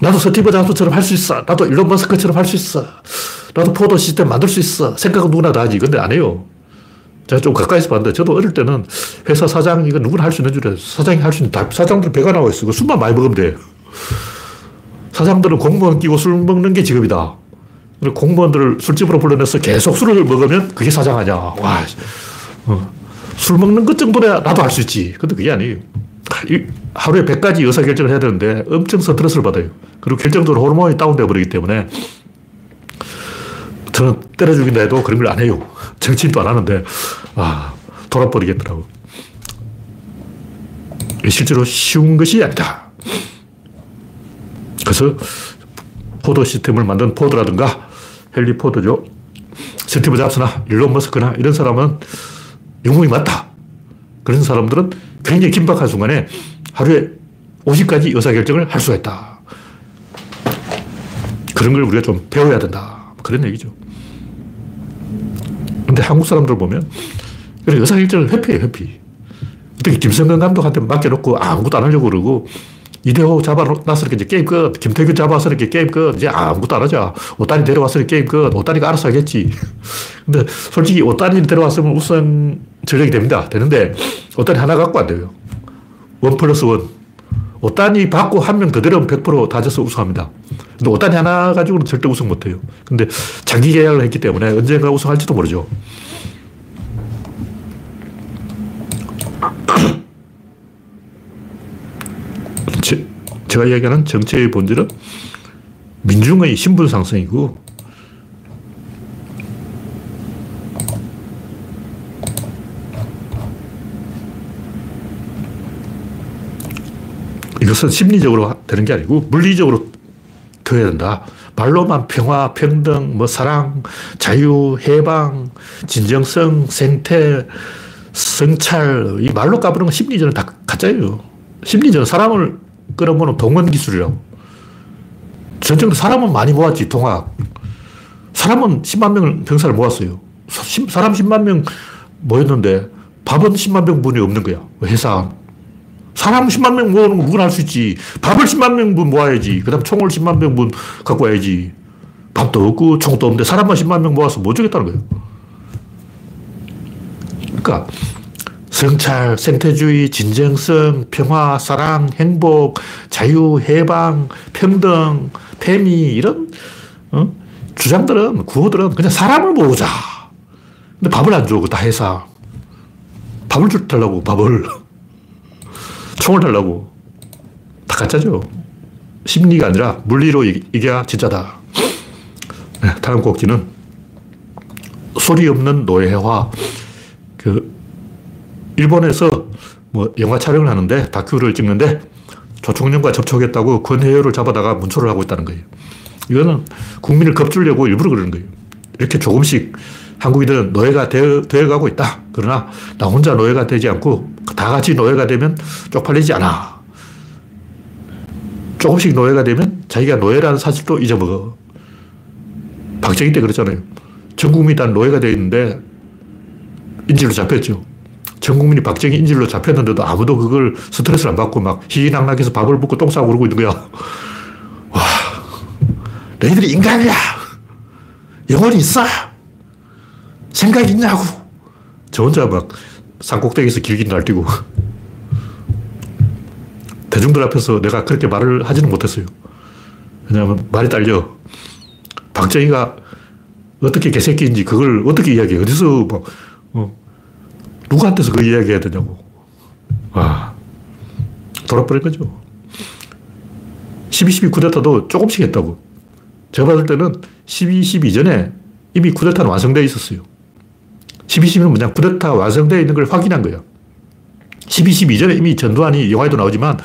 나도 스티브 잡스처럼 할 수 있어. 나도 일론 머스크처럼 할 수 있어. 나도 포도 시스템 만들 수 있어. 생각은 누구나 다 하지. 근데 안 해요. 제가 좀 가까이서 봤는데, 저도 어릴 때는 회사 사장, 이거 누구나 할 수 있는 줄 알아요. 사장이 할 수 있는, 다, 사장들 배가 나와 있어. 술만 많이 먹으면 돼. 사장들은 공무원 끼고 술 먹는 게 직업이다. 공무원들을 술집으로 불러내서 계속 술을 먹으면 그게 사장 아니야. 와, 어. 술 먹는 것 정도야 나도 할 수 있지. 근데 그게 아니에요. 하루에 100가지 의사결정을 해야 되는데 엄청 스트레스를 받아요. 그리고 결정적으로 호르몬이 다운되어 버리기 때문에 저는 때려 죽인다 해도 그런 걸 안 해요. 정치인도 안 하는데, 아, 돌아버리겠더라고. 실제로 쉬운 것이 아니다. 그래서 포도 시스템을 만든 포드라든가 헨리 포드죠. 스티브 잡스나 일론 머스크나 이런 사람은 영웅이 맞다. 그런 사람들은 굉장히 긴박한 순간에 하루에 50가지 의사결정을 할 수가 있다. 그런 걸 우리가 좀 배워야 된다. 그런 얘기죠. 근데 한국 사람들 보면 의사결정을 회피해 회피. 어떻게 김성근 감독한테 맡겨놓고 아무것도 안 하려고 그러고 이대호 잡아놨으니까 이제 게임 끝. 김태균 잡았으니까 게임 끝. 이제 아무것도 안 하자. 오따니 데려왔으니까 게임 끝. 오따니가 알아서 하겠지. 근데 솔직히 오따니 데려왔으면 우선 전력이 됩니다. 되는데 오따니 하나 갖고 안 돼요. one plus one. 오따니 받고 한 명더 데려오면 100%다 져서 우승합니다. 근데 오따니 하나 가지고는 절대 우승 못 해요. 근데 장기 계약을 했기 때문에 언젠가 우승할지도 모르죠. 제, 제가 이야기하는 정치의 본질은 민중의 신분 상승이고 이것은 심리적으로 되는 게 아니고 물리적으로 되어야 된다. 말로만 평화, 평등, 뭐 사랑, 자유, 해방, 진정성, 생태, 성찰, 이 말로 까부는 건 심리전은 다 가짜예요. 심리전 사람을 끌어모는 동원 기술이라고. 전쟁도 사람은 많이 모았지, 동학. 사람은 10만 명 병사를 모았어요. 사람 10만 명 모였는데 밥은 10만 명분이 없는 거야. 회사. 사람 10만 명 모으는 거 누구나 할 수 있지. 밥을 10만 명분 모아야지. 그 다음 총을 10만 명분 갖고 와야지. 밥도 없고 총도 없는데 사람만 10만 명 모아서 뭐 주겠다는 거예요. 그러니까 성찰, 생태주의, 진정성, 평화, 사랑, 행복, 자유, 해방, 평등, 태미 이런 어? 주장들은 구호들은 그냥 사람을 모으자. 근데 밥을 안 줘. 다 회사. 밥을 줄 달라고 밥을. 총을 달라고. 다 가짜죠. 심리가 아니라 물리로 이게 진짜다. 네, 다음 곡지는 소리 없는 노예화. 그 일본에서 뭐 영화 촬영을 하는데 다큐를 찍는데 조총련과 접촉했다고 권혜열을 잡아다가 문초를 하고 있다는 거예요. 이거는 국민을 겁주려고 일부러 그러는 거예요. 이렇게 조금씩 한국인들은 노예가 되어, 되어 가고 있다. 그러나 나 혼자 노예가 되지 않고 다 같이 노예가 되면 쪽팔리지 않아. 조금씩 노예가 되면 자기가 노예라는 사실도 잊어먹어. 박정희 때 그랬잖아요. 전 국민이 다 노예가 되어 있는데 인질로 잡혔죠. 전 국민이 박정희 인질로 잡혔는데도 아무도 그걸 스트레스를 안 받고 막 희희낙낙해서 밥을 먹고 똥 싸고 그러고 있는 거야. 와, 너희들이 인간이야. 영혼이 있어. 생각 있냐고. 저 혼자 막 산꼭대기에서 길길 날뛰고. 대중들 앞에서 내가 그렇게 말을 하지는 못했어요. 왜냐하면 말이 딸려. 박정희가 어떻게 개새끼인지 그걸 어떻게 이야기해. 어디서 뭐, 어, 누구한테서 그 이야기 해야 되냐고. 와, 돌아버린 거죠. 12.12 쿠데타도 조금씩 했다고. 제가 봤을 때는 12.12 이전에 이미 쿠데타는 완성되어 있었어요. 12.12는 뭐냐, 쿠데타 완성되어 있는 걸 확인한 거예요. 12.12 이전에 이미 전두환이 영화에도 나오지만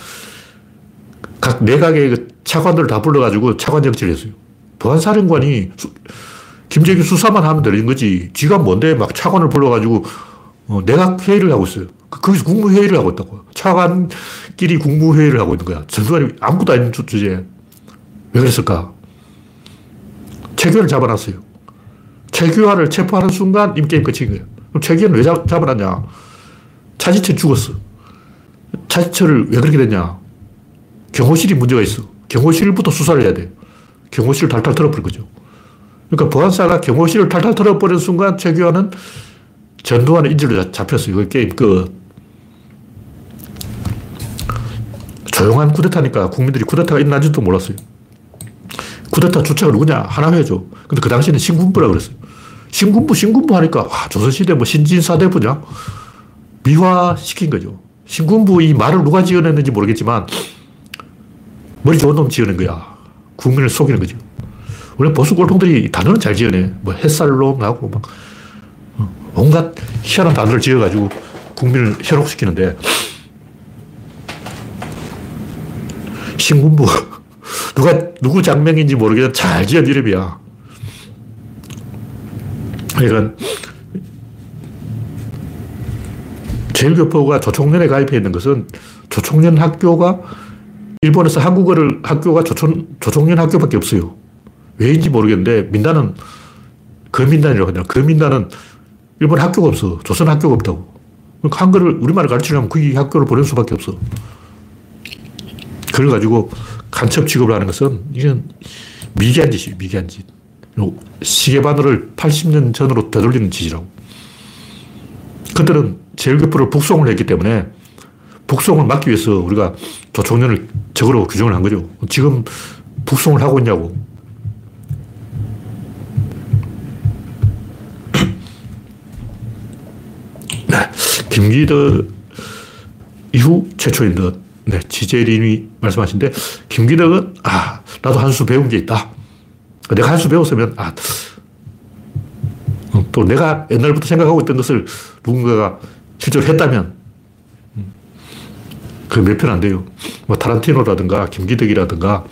각 내각의 그 차관들 다 불러가지고 차관 정치를 했어요. 보안사령관이 김정일 수사만 하면 되는 거지. 지가 뭔데 막 차관을 불러가지고 어, 내각 회의를 하고 있어요. 그, 거기서 국무회의를 하고 있다고. 차관끼리 국무회의를 하고 있는 거야. 전두환이 아무것도 아닌 주제에. 왜 그랬을까? 최규환을 잡아놨어요. 최규환을 체포하는 순간 이미 게임 끝인 거예요. 그럼 최규환을 왜 잡, 잡아놨냐? 차지철 죽었어. 차지철을 왜 그렇게 됐냐? 경호실이 문제가 있어. 경호실부터 수사를 해야 돼요. 경호실을 탈탈 털어버린 거죠. 그러니까 보안사가 경호실을 탈탈 털어버린 순간 최규환은 전두환의 인질로 잡혔어요. 그 게임 끝. 조용한 쿠데타니까 국민들이 쿠데타가 있는지도 몰랐어요. 쿠데타 주체가 누구냐? 하나회죠. 근데 그 당시에는 신군부라 그랬어요. 신군부, 신군부 하니까, 와, 조선시대 뭐 신진사대부냐? 미화시킨 거죠. 신군부 이 말을 누가 지어냈는지 모르겠지만, 머리 좋은 놈 지어낸 거야. 국민을 속이는 거죠. 원래 보수 꼴통들이 단어는 잘 지어내. 뭐 햇살론하고 막, 어, 온갖 희한한 단어를 지어가지고 국민을 현혹시키는데, 신군부. 누가, 누구 장명인지 모르겠는 잘 지은 이름이야. 그러니까, 제일교포가 조총련에 가입해 있는 것은 조총련 학교가 일본에서 한국어를 학교가 조총, 조총련 학교밖에 없어요. 왜인지 모르겠는데 민단은 거민단이라고 하잖아. 거민단은 일본 학교가 없어. 조선 학교가 없다고. 그러니까 한글을 우리말을 가르치려면 그 학교를 보낼 수밖에 없어. 그걸 가지고 간첩 취급을 하는 것은 이건 미개한 짓이에요. 미개한 짓. 시계바늘을 80년 전으로 되돌리는 짓이라고. 그들은 제일교포를 북송을 했기 때문에 북송을 막기 위해서 우리가 조총련을 적으로 규정을 한 거죠. 지금 북송을 하고 있냐고. 네. 김기덕 이후 최초인 듯. 네, 지재림이 말씀하신데, 김기덕은, 아, 나도 한 수 배운 게 있다. 내가 한 수 배웠으면, 아, 어, 또 내가 옛날부터 생각하고 있던 것을 누군가가 실제로 했다면, 음, 그몇 편 안 돼요. 뭐, 타란티노라든가, 김기덕이라든가,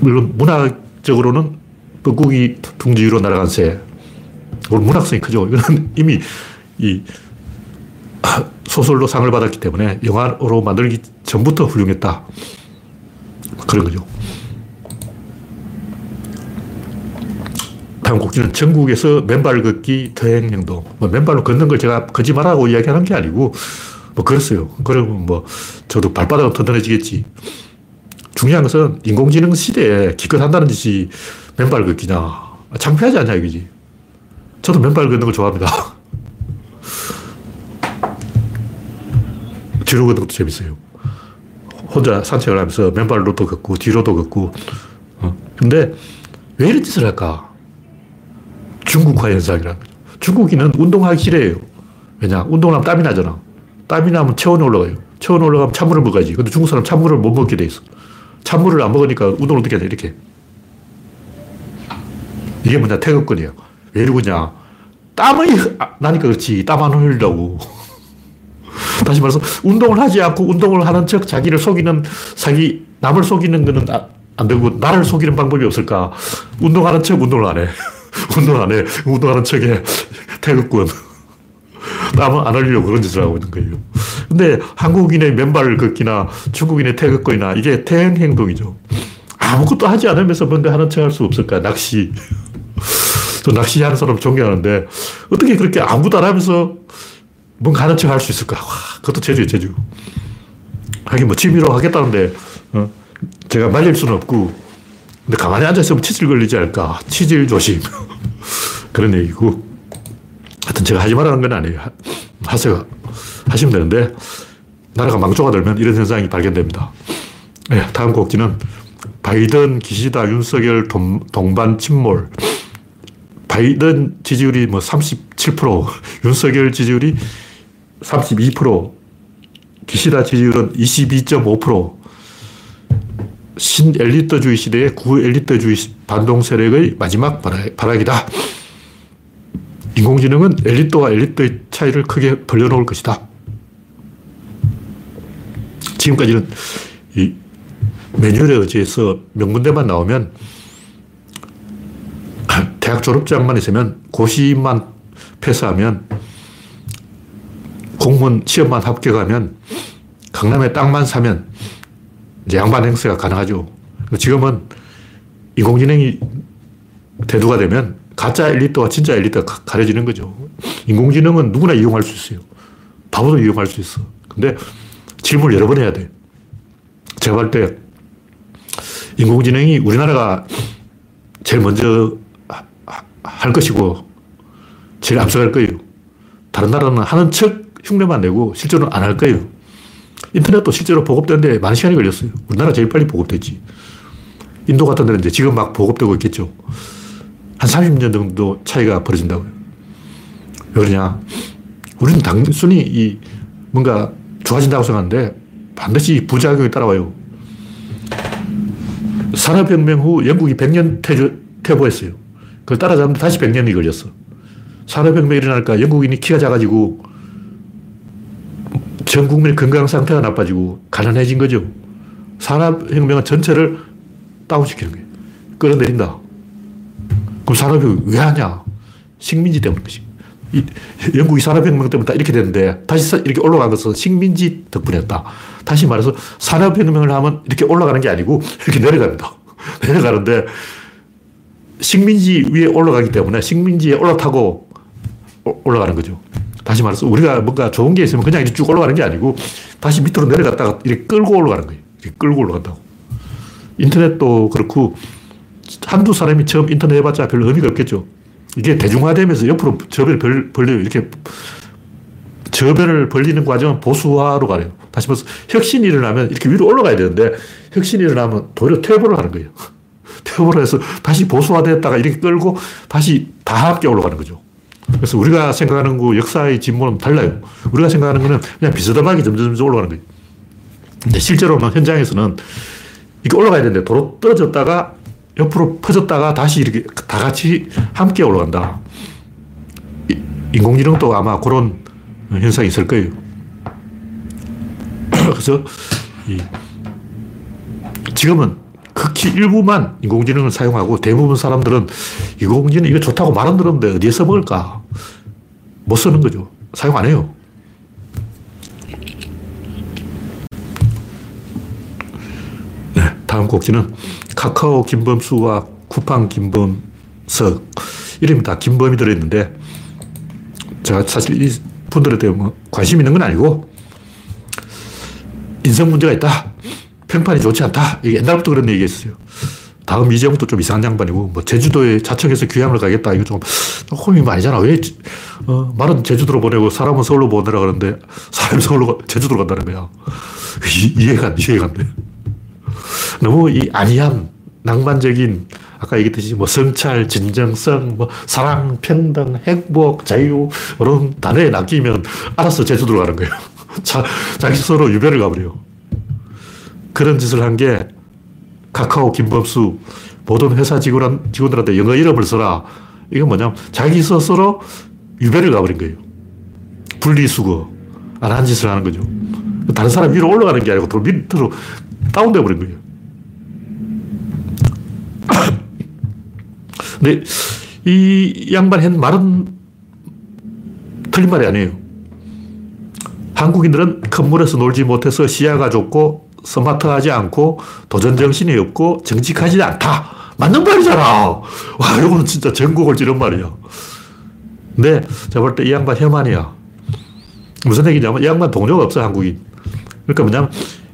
물론 문학적으로는 뻐꾸기 둥지 위로 날아간 새. 오늘 문학성이 크죠. 이거는 이미 이 소설로 상을 받았기 때문에 영화로 만들기 전부터 훌륭했다. 그런 거죠. 다음 곡지는 전국에서 맨발 걷기 퇴행 행동. 뭐 맨발로 걷는 걸 제가 거짓말하고 이야기하는 게 아니고 뭐 그랬어요. 그러면 뭐 저도 발바닥은 튼튼해지겠지. 중요한 것은 인공지능 시대에 기껏 한다는 짓이 맨발 걷기냐. 창피하지 않냐 이거지. 저도 맨발 걷는 걸 좋아합니다. 뒤로 걷는 것도 재밌어요. 혼자 산책을 하면서 맨발로도 걷고 뒤로도 걷고. 어. 근데 왜 이런 짓을 할까? 중국화 현상이라는 거죠. 중국인은 운동하기 싫어해요. 왜냐? 운동을 하면 땀이 나잖아. 땀이 나면 체온이 올라가요. 체온이 올라가면 찬물을 먹어야지. 근데 중국 사람 찬물을 못 먹게 돼 있어. 찬물을 안 먹으니까 운동을 어떻게 하냐, 이렇게. 이게 뭐냐, 태극권이에요. 왜 이러냐. 땀이 나니까 그렇지. 땀 안 흘리려고. 다시 말해서 운동을 하지 않고 운동을 하는 척 자기를 속이는 사기, 남을 속이는 거는 아, 안 되고 나를 속이는 방법이 없을까? 운동하는 척 운동을 안 해. 운동 안 해. 운동하는 척에 태극권. 땀은 안 흘리려고 그런 짓을 하고 있는 거예요. 근데 한국인의 맨발 걷기나 중국인의 태극권이나 이게 태행 행동이죠. 아무것도 하지 않으면서 뭔가 하는 척 할 수 없을까? 낚시. 저 낚시하는 사람 존경하는데 어떻게 그렇게 아무것도 안 하면서 뭔가 하는 척 할 수 있을까? 와, 그것도 제주예 제주. 하긴 뭐 취미로 하겠다는데, 어? 제가 말릴 수는 없고, 근데 가만히 앉아있으면 치질 걸리지 않을까. 치질 조심. 그런 얘기고. 하여튼 제가 하지 말라는 건 아니에요. 하세요. 하시면 되는데, 나라가 망조가 되면 이런 현상이 발견됩니다. 네, 다음 곡지는 바이든, 기시다, 윤석열 동, 동반 침몰. 바이든 지지율이 뭐 37%, 윤석열 지지율이 32%, 기시다 지지율은 22.5%, 신엘리트주의 시대의 구엘리트주의 반동 세력의 마지막 발악이다. 인공지능은 엘리트와 엘리트의 차이를 크게 벌려놓을 것이다. 지금까지는 이 매뉴얼에 의지해서 명문대만 나오면 대학 졸업장만 있으면 고시만 패스하면 공무원 시험만 합격하면 강남에 땅만 사면 이제 양반 행세가 가능하죠. 지금은 인공지능이 대두가 되면 가짜 엘리트와 진짜 엘리트가 가려지는 거죠. 인공지능은 누구나 이용할 수 있어요. 바보도 이용할 수 있어. 근데 질문을 여러 번 해야 돼. 제가 볼때 인공지능이 우리나라가 제일 먼저 할 것이고 제일 앞서갈 거예요. 다른 나라는 하는 척 흉내만 내고 실제로는 안 할 거예요. 인터넷도 실제로 보급되는데 많은 시간이 걸렸어요. 우리나라 제일 빨리 보급됐지. 인도 같은 데는 이제 지금 막 보급되고 있겠죠. 한 30년 정도 차이가 벌어진다고요. 왜 그러냐. 우리는 단순히 이 뭔가 좋아진다고 생각하는데 반드시 부작용이 따라와요. 산업혁명 후 영국이 100년 퇴보 했어요. 그걸 따라잡는데 다시 100년이 걸렸어. 산업혁명이 일어나니까 영국인이 키가 작아지고 전 국민의 건강 상태가 나빠지고 가난해진 거죠. 산업혁명은 전체를 다운시키는 거예요. 끌어내린다. 그럼 산업혁명 왜 하냐? 식민지 때문이지. 영국이 산업혁명 때문에 다 이렇게 됐는데 다시 이렇게 올라간 것은 식민지 덕분이었다. 다시 말해서 산업혁명을 하면 이렇게 올라가는 게 아니고 이렇게 내려갑니다. 내려가는데 식민지 위에 올라가기 때문에 식민지에 올라타고 올라가는 거죠. 다시 말해서 우리가 뭔가 좋은 게 있으면 그냥 이렇게 쭉 올라가는 게 아니고 다시 밑으로 내려갔다가 이렇게 끌고 올라가는 거예요. 이렇게 끌고 올라간다고. 인터넷도 그렇고 한두 사람이 처음 인터넷 해봤자 별 의미가 없겠죠. 이게 대중화되면서 옆으로 저변을 벌, 벌려요. 이렇게 저변을 벌리는 과정은 보수화로 가요. 다시 말해서 혁신이 일어나면 이렇게 위로 올라가야 되는데 혁신이 일어나면 도리어 퇴보를 하는 거예요. 퇴보를 해서 다시 보수화됐다가 이렇게 끌고 다시 다 함께 올라가는 거죠. 그래서 우리가 생각하는 그 역사의 진보는 달라요. 우리가 생각하는 거는 그냥 비스듬하게 점점 올라가는 거예요. 근데 실제로는 현장에서는 이게 올라가야 되는데 도로 떨어졌다가 옆으로 퍼졌다가 다시 이렇게 다 같이 함께 올라간다. 인공지능도 아마 그런 현상이 있을 거예요. 그래서 지금은 극히 일부만 인공지능을 사용하고 대부분 사람들은 인공지능 이거 좋다고 말은 들었는데 어디에 써먹을까? 못 쓰는 거죠. 사용 안 해요. 네, 다음 곡지는 카카오 김범수와 쿠팡 김범석. 이름이 다 김범이 들어있는데, 제가 사실 이 분들한테 뭐 관심 있는 건 아니고, 인성 문제가 있다. 평판이 좋지 않다. 이게 옛날부터 그런 얘기 했어요. 다음 이재용도 좀 이상한 양반이고, 뭐, 제주도에 자척해서 귀향을 가겠다. 이거 좀, 조금 이거 아니잖아. 왜, 어, 말은 제주도로 보내고 사람은 서울로 보내라 그러는데, 사람이 서울로, 제주도로 간다는 거야. 이, 해가 이해가 안 돼. 너무 이 아니함, 낭만적인, 아까 얘기했듯이 뭐 성찰, 진정성, 뭐 사랑, 평등, 행복, 자유, 이런 단어에 낚이면 알아서 제주도로 가는 거예요. 자, 자기 스스로 유배를 가버려요. 그런 짓을 한 게 카카오 김범수 모든 회사 직원, 직원들한테 영어 이름을 써라. 이건 뭐냐면 자기 스스로 유배를 가버린 거예요. 분리수거. 안 한 짓을 하는 거죠. 다른 사람 위로 올라가는 게 아니고 더 밑으로 다운돼 버린 거예요. 근데 이 양반이 한 말은 틀린 말이 아니에요. 한국인들은 큰 물에서 놀지 못해서 시야가 좁고 스마트하지 않고 도전 정신이 없고 정직하지 않다. 맞는 말이잖아. 와, 이거는 진짜 전국을 찌른 말이야. 근데 제가 볼 때 이 양반 혐한이야. 무슨 얘기냐면 이 양반 동료가 없어, 한국인. 그러니까 뭐냐면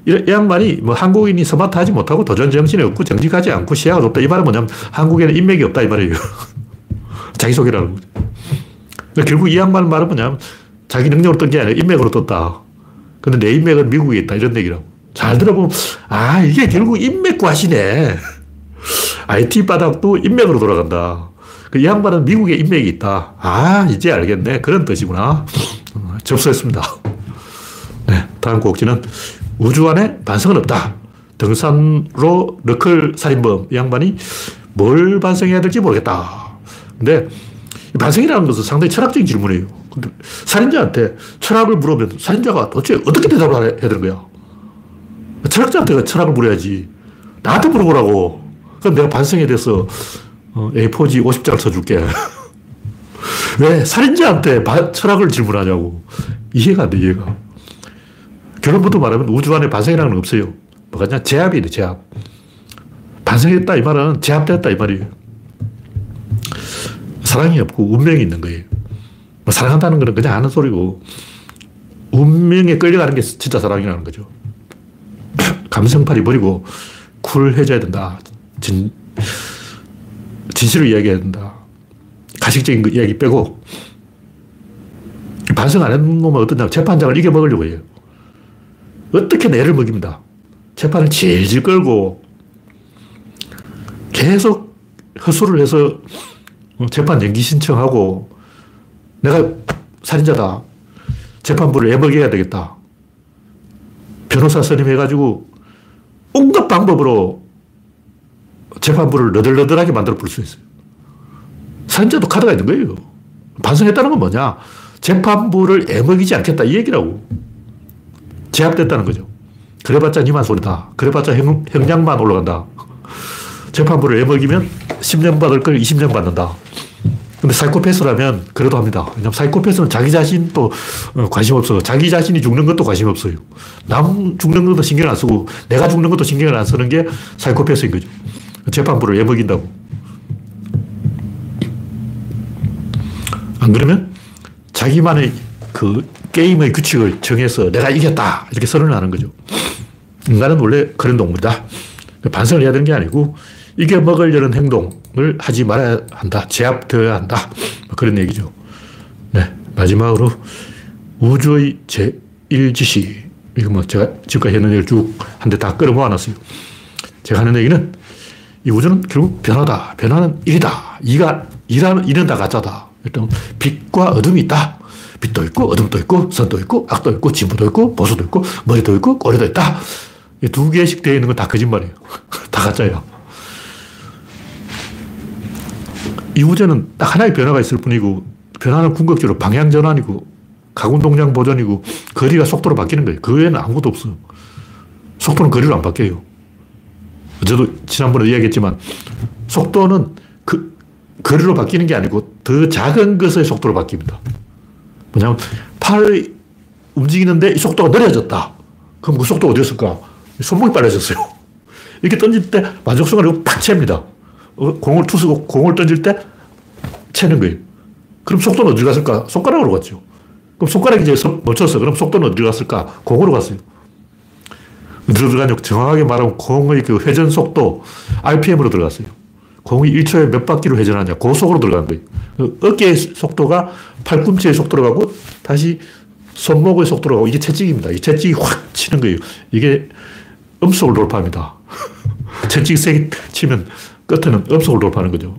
이 양반이 뭐 한국인이 스마트하지 못하고 도전 정신이 없고 정직하지 않고 시야가 좁다. 이 말은 뭐냐면 한국에는 인맥이 없다. 이 말이에요. 자기소개라는 거죠. 결국 이 양반 말은 뭐냐면 자기 능력으로 뜬 게 아니라 인맥으로 떴다. 근데 내 인맥은 미국에 있다. 이런 얘기라고. 잘 들어보면, 아, 이게 결국 인맥 과시네. IT 바닥도 인맥으로 돌아간다. 그 양반은 미국에 인맥이 있다. 아, 이제 알겠네. 그런 뜻이구나. 어, 접수했습니다. 네, 다음 곡지는 우주 안에 반성은 없다. 등산로 너클 살인범. 이 양반이 뭘 반성해야 될지 모르겠다. 근데 반성이라는 것은 상당히 철학적인 질문이에요. 근데 살인자한테 철학을 물으면 살인자가 도대체 어떻게 대답을 해야 되는 거야? 철학자한테 철학을 물어야지. 나한테 물어보라고. 그럼 내가 반성에 대해서 A4지 50장을 써줄게. 왜 살인자한테 바, 철학을 질문하냐고. 이해가 안 돼, 이해가. 결론부터 말하면 우주 안에 반성이라는 건 없어요. 뭐가 냐? 제압이래, 제압. 반성했다, 이 말은 제압됐다, 이 말이에요. 사랑이 없고 운명이 있는 거예요. 뭐 사랑한다는 건 그냥 하는 소리고, 운명에 끌려가는 게 진짜 사랑이라는 거죠. 감성팔이 버리고 쿨해져야 된다. 진, 진실을 이야기해야 된다. 가식적인 이야기 빼고 반성 안 했는 놈은 어떠냐. 재판장을 이겨먹으려고 해요. 어떻게 내를 먹입니다. 재판을 질질 끌고 계속 허술을 해서 재판 연기 신청하고 내가 살인자다. 재판부를 애먹여야 되겠다. 변호사 선임해가지고 온갖 방법으로 재판부를 너덜너덜하게 만들어 볼 수 있어요. 살인자도 카드가 있는 거예요. 반성했다는 건 뭐냐? 재판부를 애먹이지 않겠다 이 얘기라고. 제압됐다는 거죠. 그래봤자 니만 소리다. 그래봤자 형, 형량만 올라간다. 재판부를 애먹이면 10년 받을 걸 20년 받는다. 근데 사이코패스라면 그래도 합니다. 왜냐면 사이코패스는 자기 자신도 어, 관심 없어. 자기 자신이 죽는 것도 관심 없어요. 남 죽는 것도 신경 안 쓰고 내가 죽는 것도 신경을 안 쓰는 게 사이코패스인 거죠. 재판부를 애먹인다고. 안 그러면 자기만의 그 게임의 규칙을 정해서 내가 이겼다. 이렇게 선언을 하는 거죠. 인간은 원래 그런 동물이다. 반성을 해야 되는 게 아니고 이겨먹으려는 행동 을 하지 말아야 한다. 제압되어야 한다. 뭐 그런 얘기죠. 네. 마지막으로 우주의 제1지시. 이거 뭐 제가 지금까지 했는 얘기를 쭉 한 대 다 끌어 모아놨어요. 제가 하는 얘기는 이 우주는 결국 변화다. 변화는 일이다. 이가, 일하는, 일은 다 가짜다. 일단 빛과 어둠이 있다. 빛도 있고, 어둠도 있고, 선도 있고, 악도 있고, 진보도 있고, 보수도 있고, 머리도 있고, 꼬리도 있다. 두 개씩 되어 있는 건 다 거짓말이에요. 다 가짜예요. 이 우주는 딱 하나의 변화가 있을 뿐이고 변화는 궁극적으로 방향 전환이고 가군 동량 보존이고 거리가 속도로 바뀌는 거예요. 그 외에는 아무것도 없어요. 속도는 거리로 안 바뀌어요. 저도 지난번에 이야기했지만 속도는 그 거리로 바뀌는 게 아니고 더 작은 것의 속도로 바뀝니다. 뭐냐면 팔이 움직이는데 이 속도가 느려졌다. 그럼 그 속도가 어디였을까? 손목이 빨라졌어요. 이렇게 던질 때 만족성을 팍 챕니다. 어, 공을 투수고 공을 던질 때 채는 거예요. 그럼 속도는 어디 갔을까? 손가락으로 갔죠. 그럼 손가락이 이제 멈췄어. 그럼 속도는 어디 갔을까? 공으로 갔어요. 들어가냐? 정확하게 말하면 공의 그 회전 속도 RPM으로 들어갔어요. 공이 1초에 몇 바퀴로 회전하냐? 고속으로 들어간 거예요. 그 어깨의 속도가 팔꿈치의 속도로 가고 다시 손목의 속도로 가고 이게 채찍입니다. 이 채찍이 확 치는 거예요. 이게 음속을 돌파합니다. 채찍이 세게 치면 끝에는 음속을 돌파하는 거죠.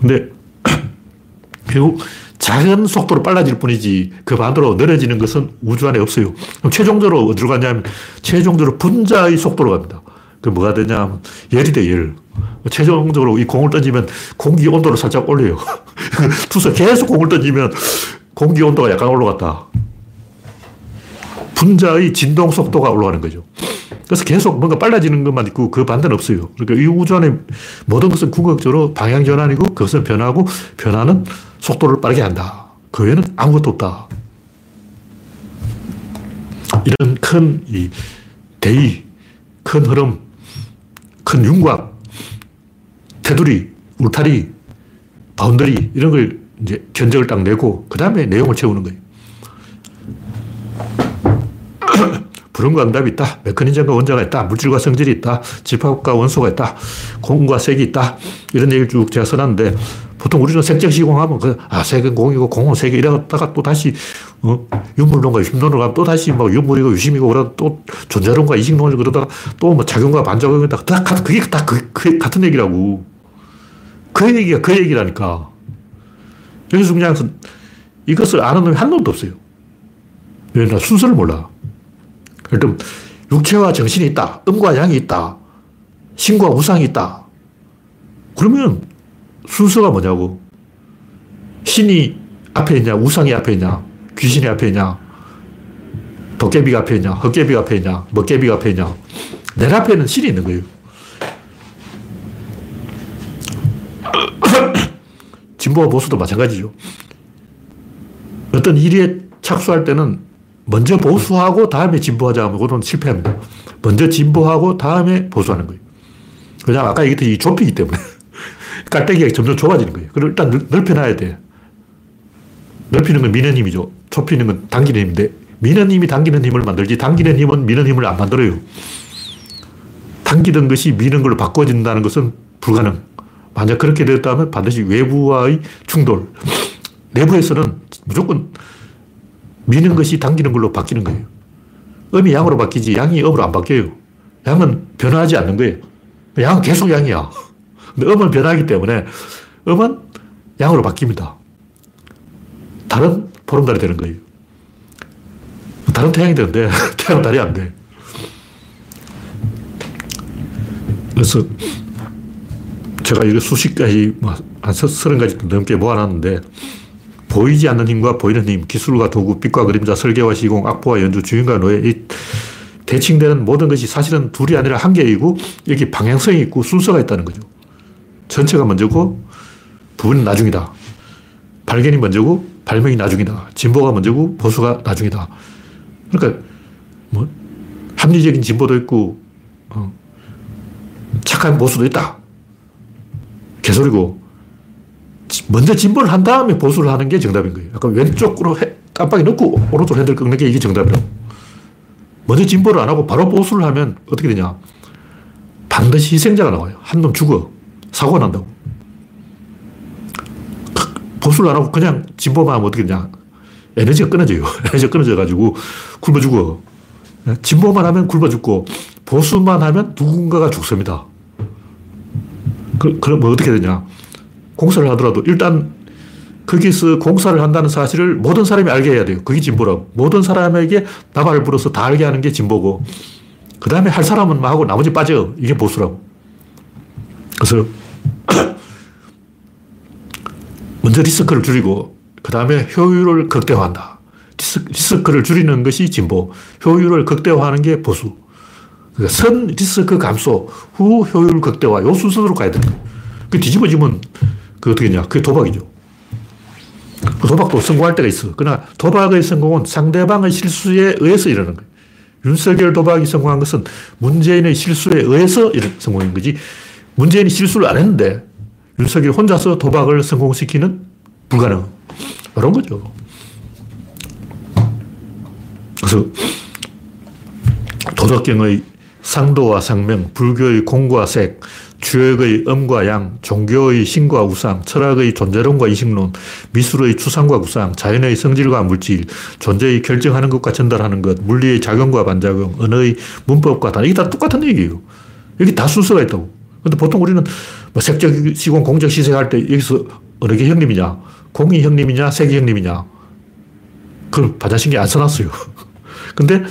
근데 결국 작은 속도로 빨라질 뿐이지 그 반대로 느려지는 것은 우주 안에 없어요. 그럼 최종적으로 어디로 가냐면 최종적으로 분자의 속도로 갑니다. 그 뭐가 되냐 열이 돼, 열. 최종적으로 이 공을 던지면 공기 온도를 살짝 올려요. 투수 계속 공을 던지면 공기 온도가 약간 올라갔다. 분자의 진동 속도가 올라가는 거죠. 그래서 계속 뭔가 빨라지는 것만 있고 그 반대는 없어요. 그러니까 이 우주 안에 모든 것은 궁극적으로 방향 전환이고 그것은 변하고 변화는 속도를 빠르게 한다. 그 외에는 아무것도 없다. 이런 큰 이 대의, 큰 흐름, 큰 윤곽, 테두리, 울타리, boundary 이런 걸 이제 견적을 딱 내고 그 다음에 내용을 채우는 거예요. 부름과 응답이 있다. 메커니즘과 원자가 있다. 물질과 성질이 있다. 집합과 원소가 있다. 공과 색이 있다. 이런 얘기를 쭉 제가 써놨는데 보통 우리는 색적 시공하면 그, 아, 색은 공이고 공은 색이 이러다가 또 다시 어, 유물론과 유심론으로 가면 또 다시 막 유물이고 유심이고 그러다 또 존재론과 이식론을 그러다가 또 뭐 작용과 반작용이다. 다 그게 다 그, 그, 같은 얘기라고. 그 얘기가 그 얘기라니까. 여기서 그냥 이것을 아는 놈이 한 놈도 없어요. 왜냐 순서를 몰라. 일단 육체와 정신이 있다. 음과 양이 있다. 신과 우상이 있다. 그러면 순서가 뭐냐고. 신이 앞에 있냐, 우상이 앞에 있냐, 귀신이 앞에 있냐, 도깨비가 앞에 있냐, 헛깨비가 앞에 있냐, 먹깨비가 앞에 있냐. 내 앞에는 신이 있는 거예요. 진보와 보수도 마찬가지죠. 어떤 일에 착수할 때는 먼저 보수하고 다음에 진보하자 하면 그건 실패합니다. 먼저 진보하고 다음에 보수하는 거예요. 그냥 아까 얘기했듯이 좁히기 때문에. 깔때기가 점점 좁아지는 거예요. 그리고 일단 넓혀놔야 돼. 넓히는 건 미는 힘이죠. 좁히는 건 당기는 힘인데, 미는 힘이 당기는 힘을 만들지, 당기는 힘은 미는 힘을 안 만들어요. 당기던 것이 미는 걸로 바꿔진다는 것은 불가능. 만약 그렇게 되었다면 반드시 외부와의 충돌. 내부에서는 무조건 미는 것이 당기는 걸로 바뀌는 거예요. 음이 양으로 바뀌지 양이 음으로 안 바뀌어요. 양은 변하지 않는 거예요. 양은 계속 양이야. 근데 음은 변하기 때문에 음은 양으로 바뀝니다. 다른 보름달이 되는 거예요. 다른 태양이 되는데 태양은 달이 안 돼. 그래서 제가 이거 수십 가지, 뭐, 한 서른 가지 넘게 모아놨는데, 보이지 않는 힘과 보이는 힘, 기술과 도구, 빛과 그림자, 설계와 시공, 악보와 연주, 주인과 노예, 이 대칭되는 모든 것이 사실은 둘이 아니라 한 개이고, 여기 방향성이 있고 순서가 있다는 거죠. 전체가 먼저고, 부분이 나중이다. 발견이 먼저고, 발명이 나중이다. 진보가 먼저고, 보수가 나중이다. 그러니까, 뭐, 합리적인 진보도 있고, 어, 착한 보수도 있다. 개소리고, 먼저 진보를 한 다음에 보수를 하는 게 정답인 거예요. 약간 왼쪽으로 깜빡이 넣고 오른쪽 핸들 꺾는 게 이게 정답이라고. 먼저 진보를 안 하고 바로 보수를 하면 어떻게 되냐. 반드시 희생자가 나와요. 한 놈 죽어. 사고가 난다고. 보수를 안 하고 그냥 진보만 하면 어떻게 되냐. 에너지가 끊어져요. 에너지가 끊어져가지고 굶어 죽어. 진보만 하면 굶어 죽고 보수만 하면 누군가가 죽습니다. 그, 그럼 뭐 어떻게 되냐. 공사를 하더라도 일단 거기서 공사를 한다는 사실을 모든 사람이 알게 해야 돼요. 그게 진보라고. 모든 사람에게 나발을 불어서 다 알게 하는 게 진보고, 그 다음에 할 사람은 하고 나머지 빠져. 이게 보수라고. 그래서, 먼저 리스크를 줄이고, 그 다음에 효율을 극대화한다. 리스크를 줄이는 것이 진보, 효율을 극대화하는 게 보수. 그러니까 선 리스크 감소, 후 효율 극대화, 요 순서대로 가야 돼요. 그 뒤집어지면 그 어떻게 냐 그게 도박이죠. 그 도박도 성공할 때가 있어. 그러나 도박의 성공은 상대방의 실수에 의해서 일어나는 거예요. 윤석열 도박이 성공한 것은 문재인의 실수에 의해서 성공한 거지. 문재인이 실수를 안 했는데 윤석열 혼자서 도박을 성공시키는 불가능. 그런 거죠. 그래서 도덕경의 상도와 상명, 불교의 공과 색, 주역의 음과 양, 종교의 신과 우상, 철학의 존재론과 이식론, 미술의 추상과 구상, 자연의 성질과 물질, 존재의 결정하는 것과 전달하는 것, 물리의 작용과 반작용, 언어의 문법과 단, 이게 다 똑같은 얘기예요. 여기 다 순서가 있다고. 근데 보통 우리는 뭐 색적 시공, 공적 시색할 때 여기서 어느 게 형님이냐, 공이 형님이냐, 색이 형님이냐. 그걸 반자신경 안 써놨어요. 근데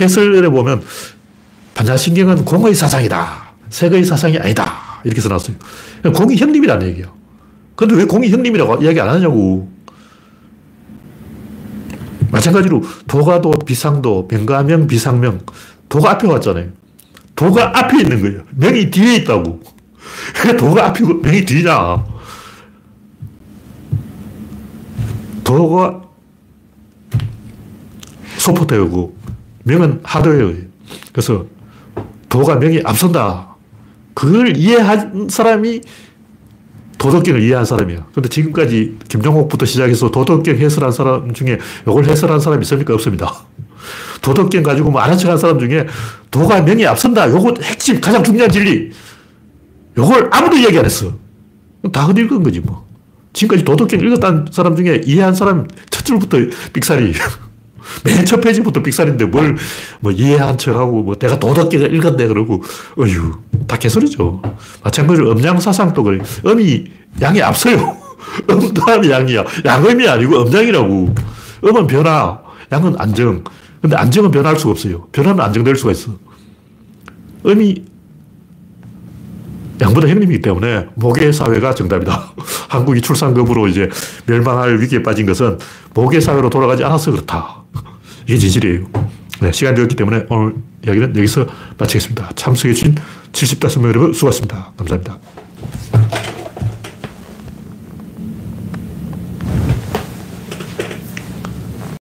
해설에 보면 반자신경은 공의 사상이다. 색의 사상이 아니다. 이렇게 써놨어요. 공이 형님이라는 얘기야. 근데 왜 공이 형님이라고 이야기 안 하냐고. 마찬가지로 도가도, 비상도, 병가명, 비상명. 도가 앞에 왔잖아요. 도가 앞에 있는 거예요. 명이 뒤에 있다고. 왜 도가 앞이고 명이 뒤냐. 도가 소프트웨어고 명은 하드웨어예요. 그래서 도가 명이 앞선다. 그걸 이해한 사람이 도덕경을 이해한 사람이야. 근데 지금까지 김종옥부터 시작해서 도덕경 해설한 사람 중에 이걸 해설한 사람이 있습니까? 없습니다. 도덕경 가지고 뭐 아는 척한 사람 중에 도가 명이 앞선다. 요거 핵심, 가장 중요한 진리. 요걸 아무도 이야기 안 했어. 다 헛읽은 거지 뭐. 지금까지 도덕경 읽었다는 사람 중에 이해한 사람 첫 줄부터 삑사리. 맨 첫 페이지부터 삑살인데 뭘, 뭐, 이해한 척하고, 뭐, 내가 도덕계가 읽었네, 그러고, 어휴, 다 개소리죠. 마찬가지로 음양사상도 그래. 음이 양이 앞서요. 음 다음에 양이야. 양음이 아니고 음양이라고. 음은 변화, 양은 안정. 근데 안정은 변할 수가 없어요. 변화는 안정될 수가 있어. 음이 양보다 형님이기 때문에 모계 사회가 정답이다. 한국이 출산급으로 이제 멸망할 위기에 빠진 것은 모계 사회로 돌아가지 않아서 그렇다. 이게 진실이에요. 네, 시간이 되었기 때문에 오늘 이야기는 여기서 마치겠습니다. 참석해주신 75명 여러분 수고하셨습니다. 감사합니다.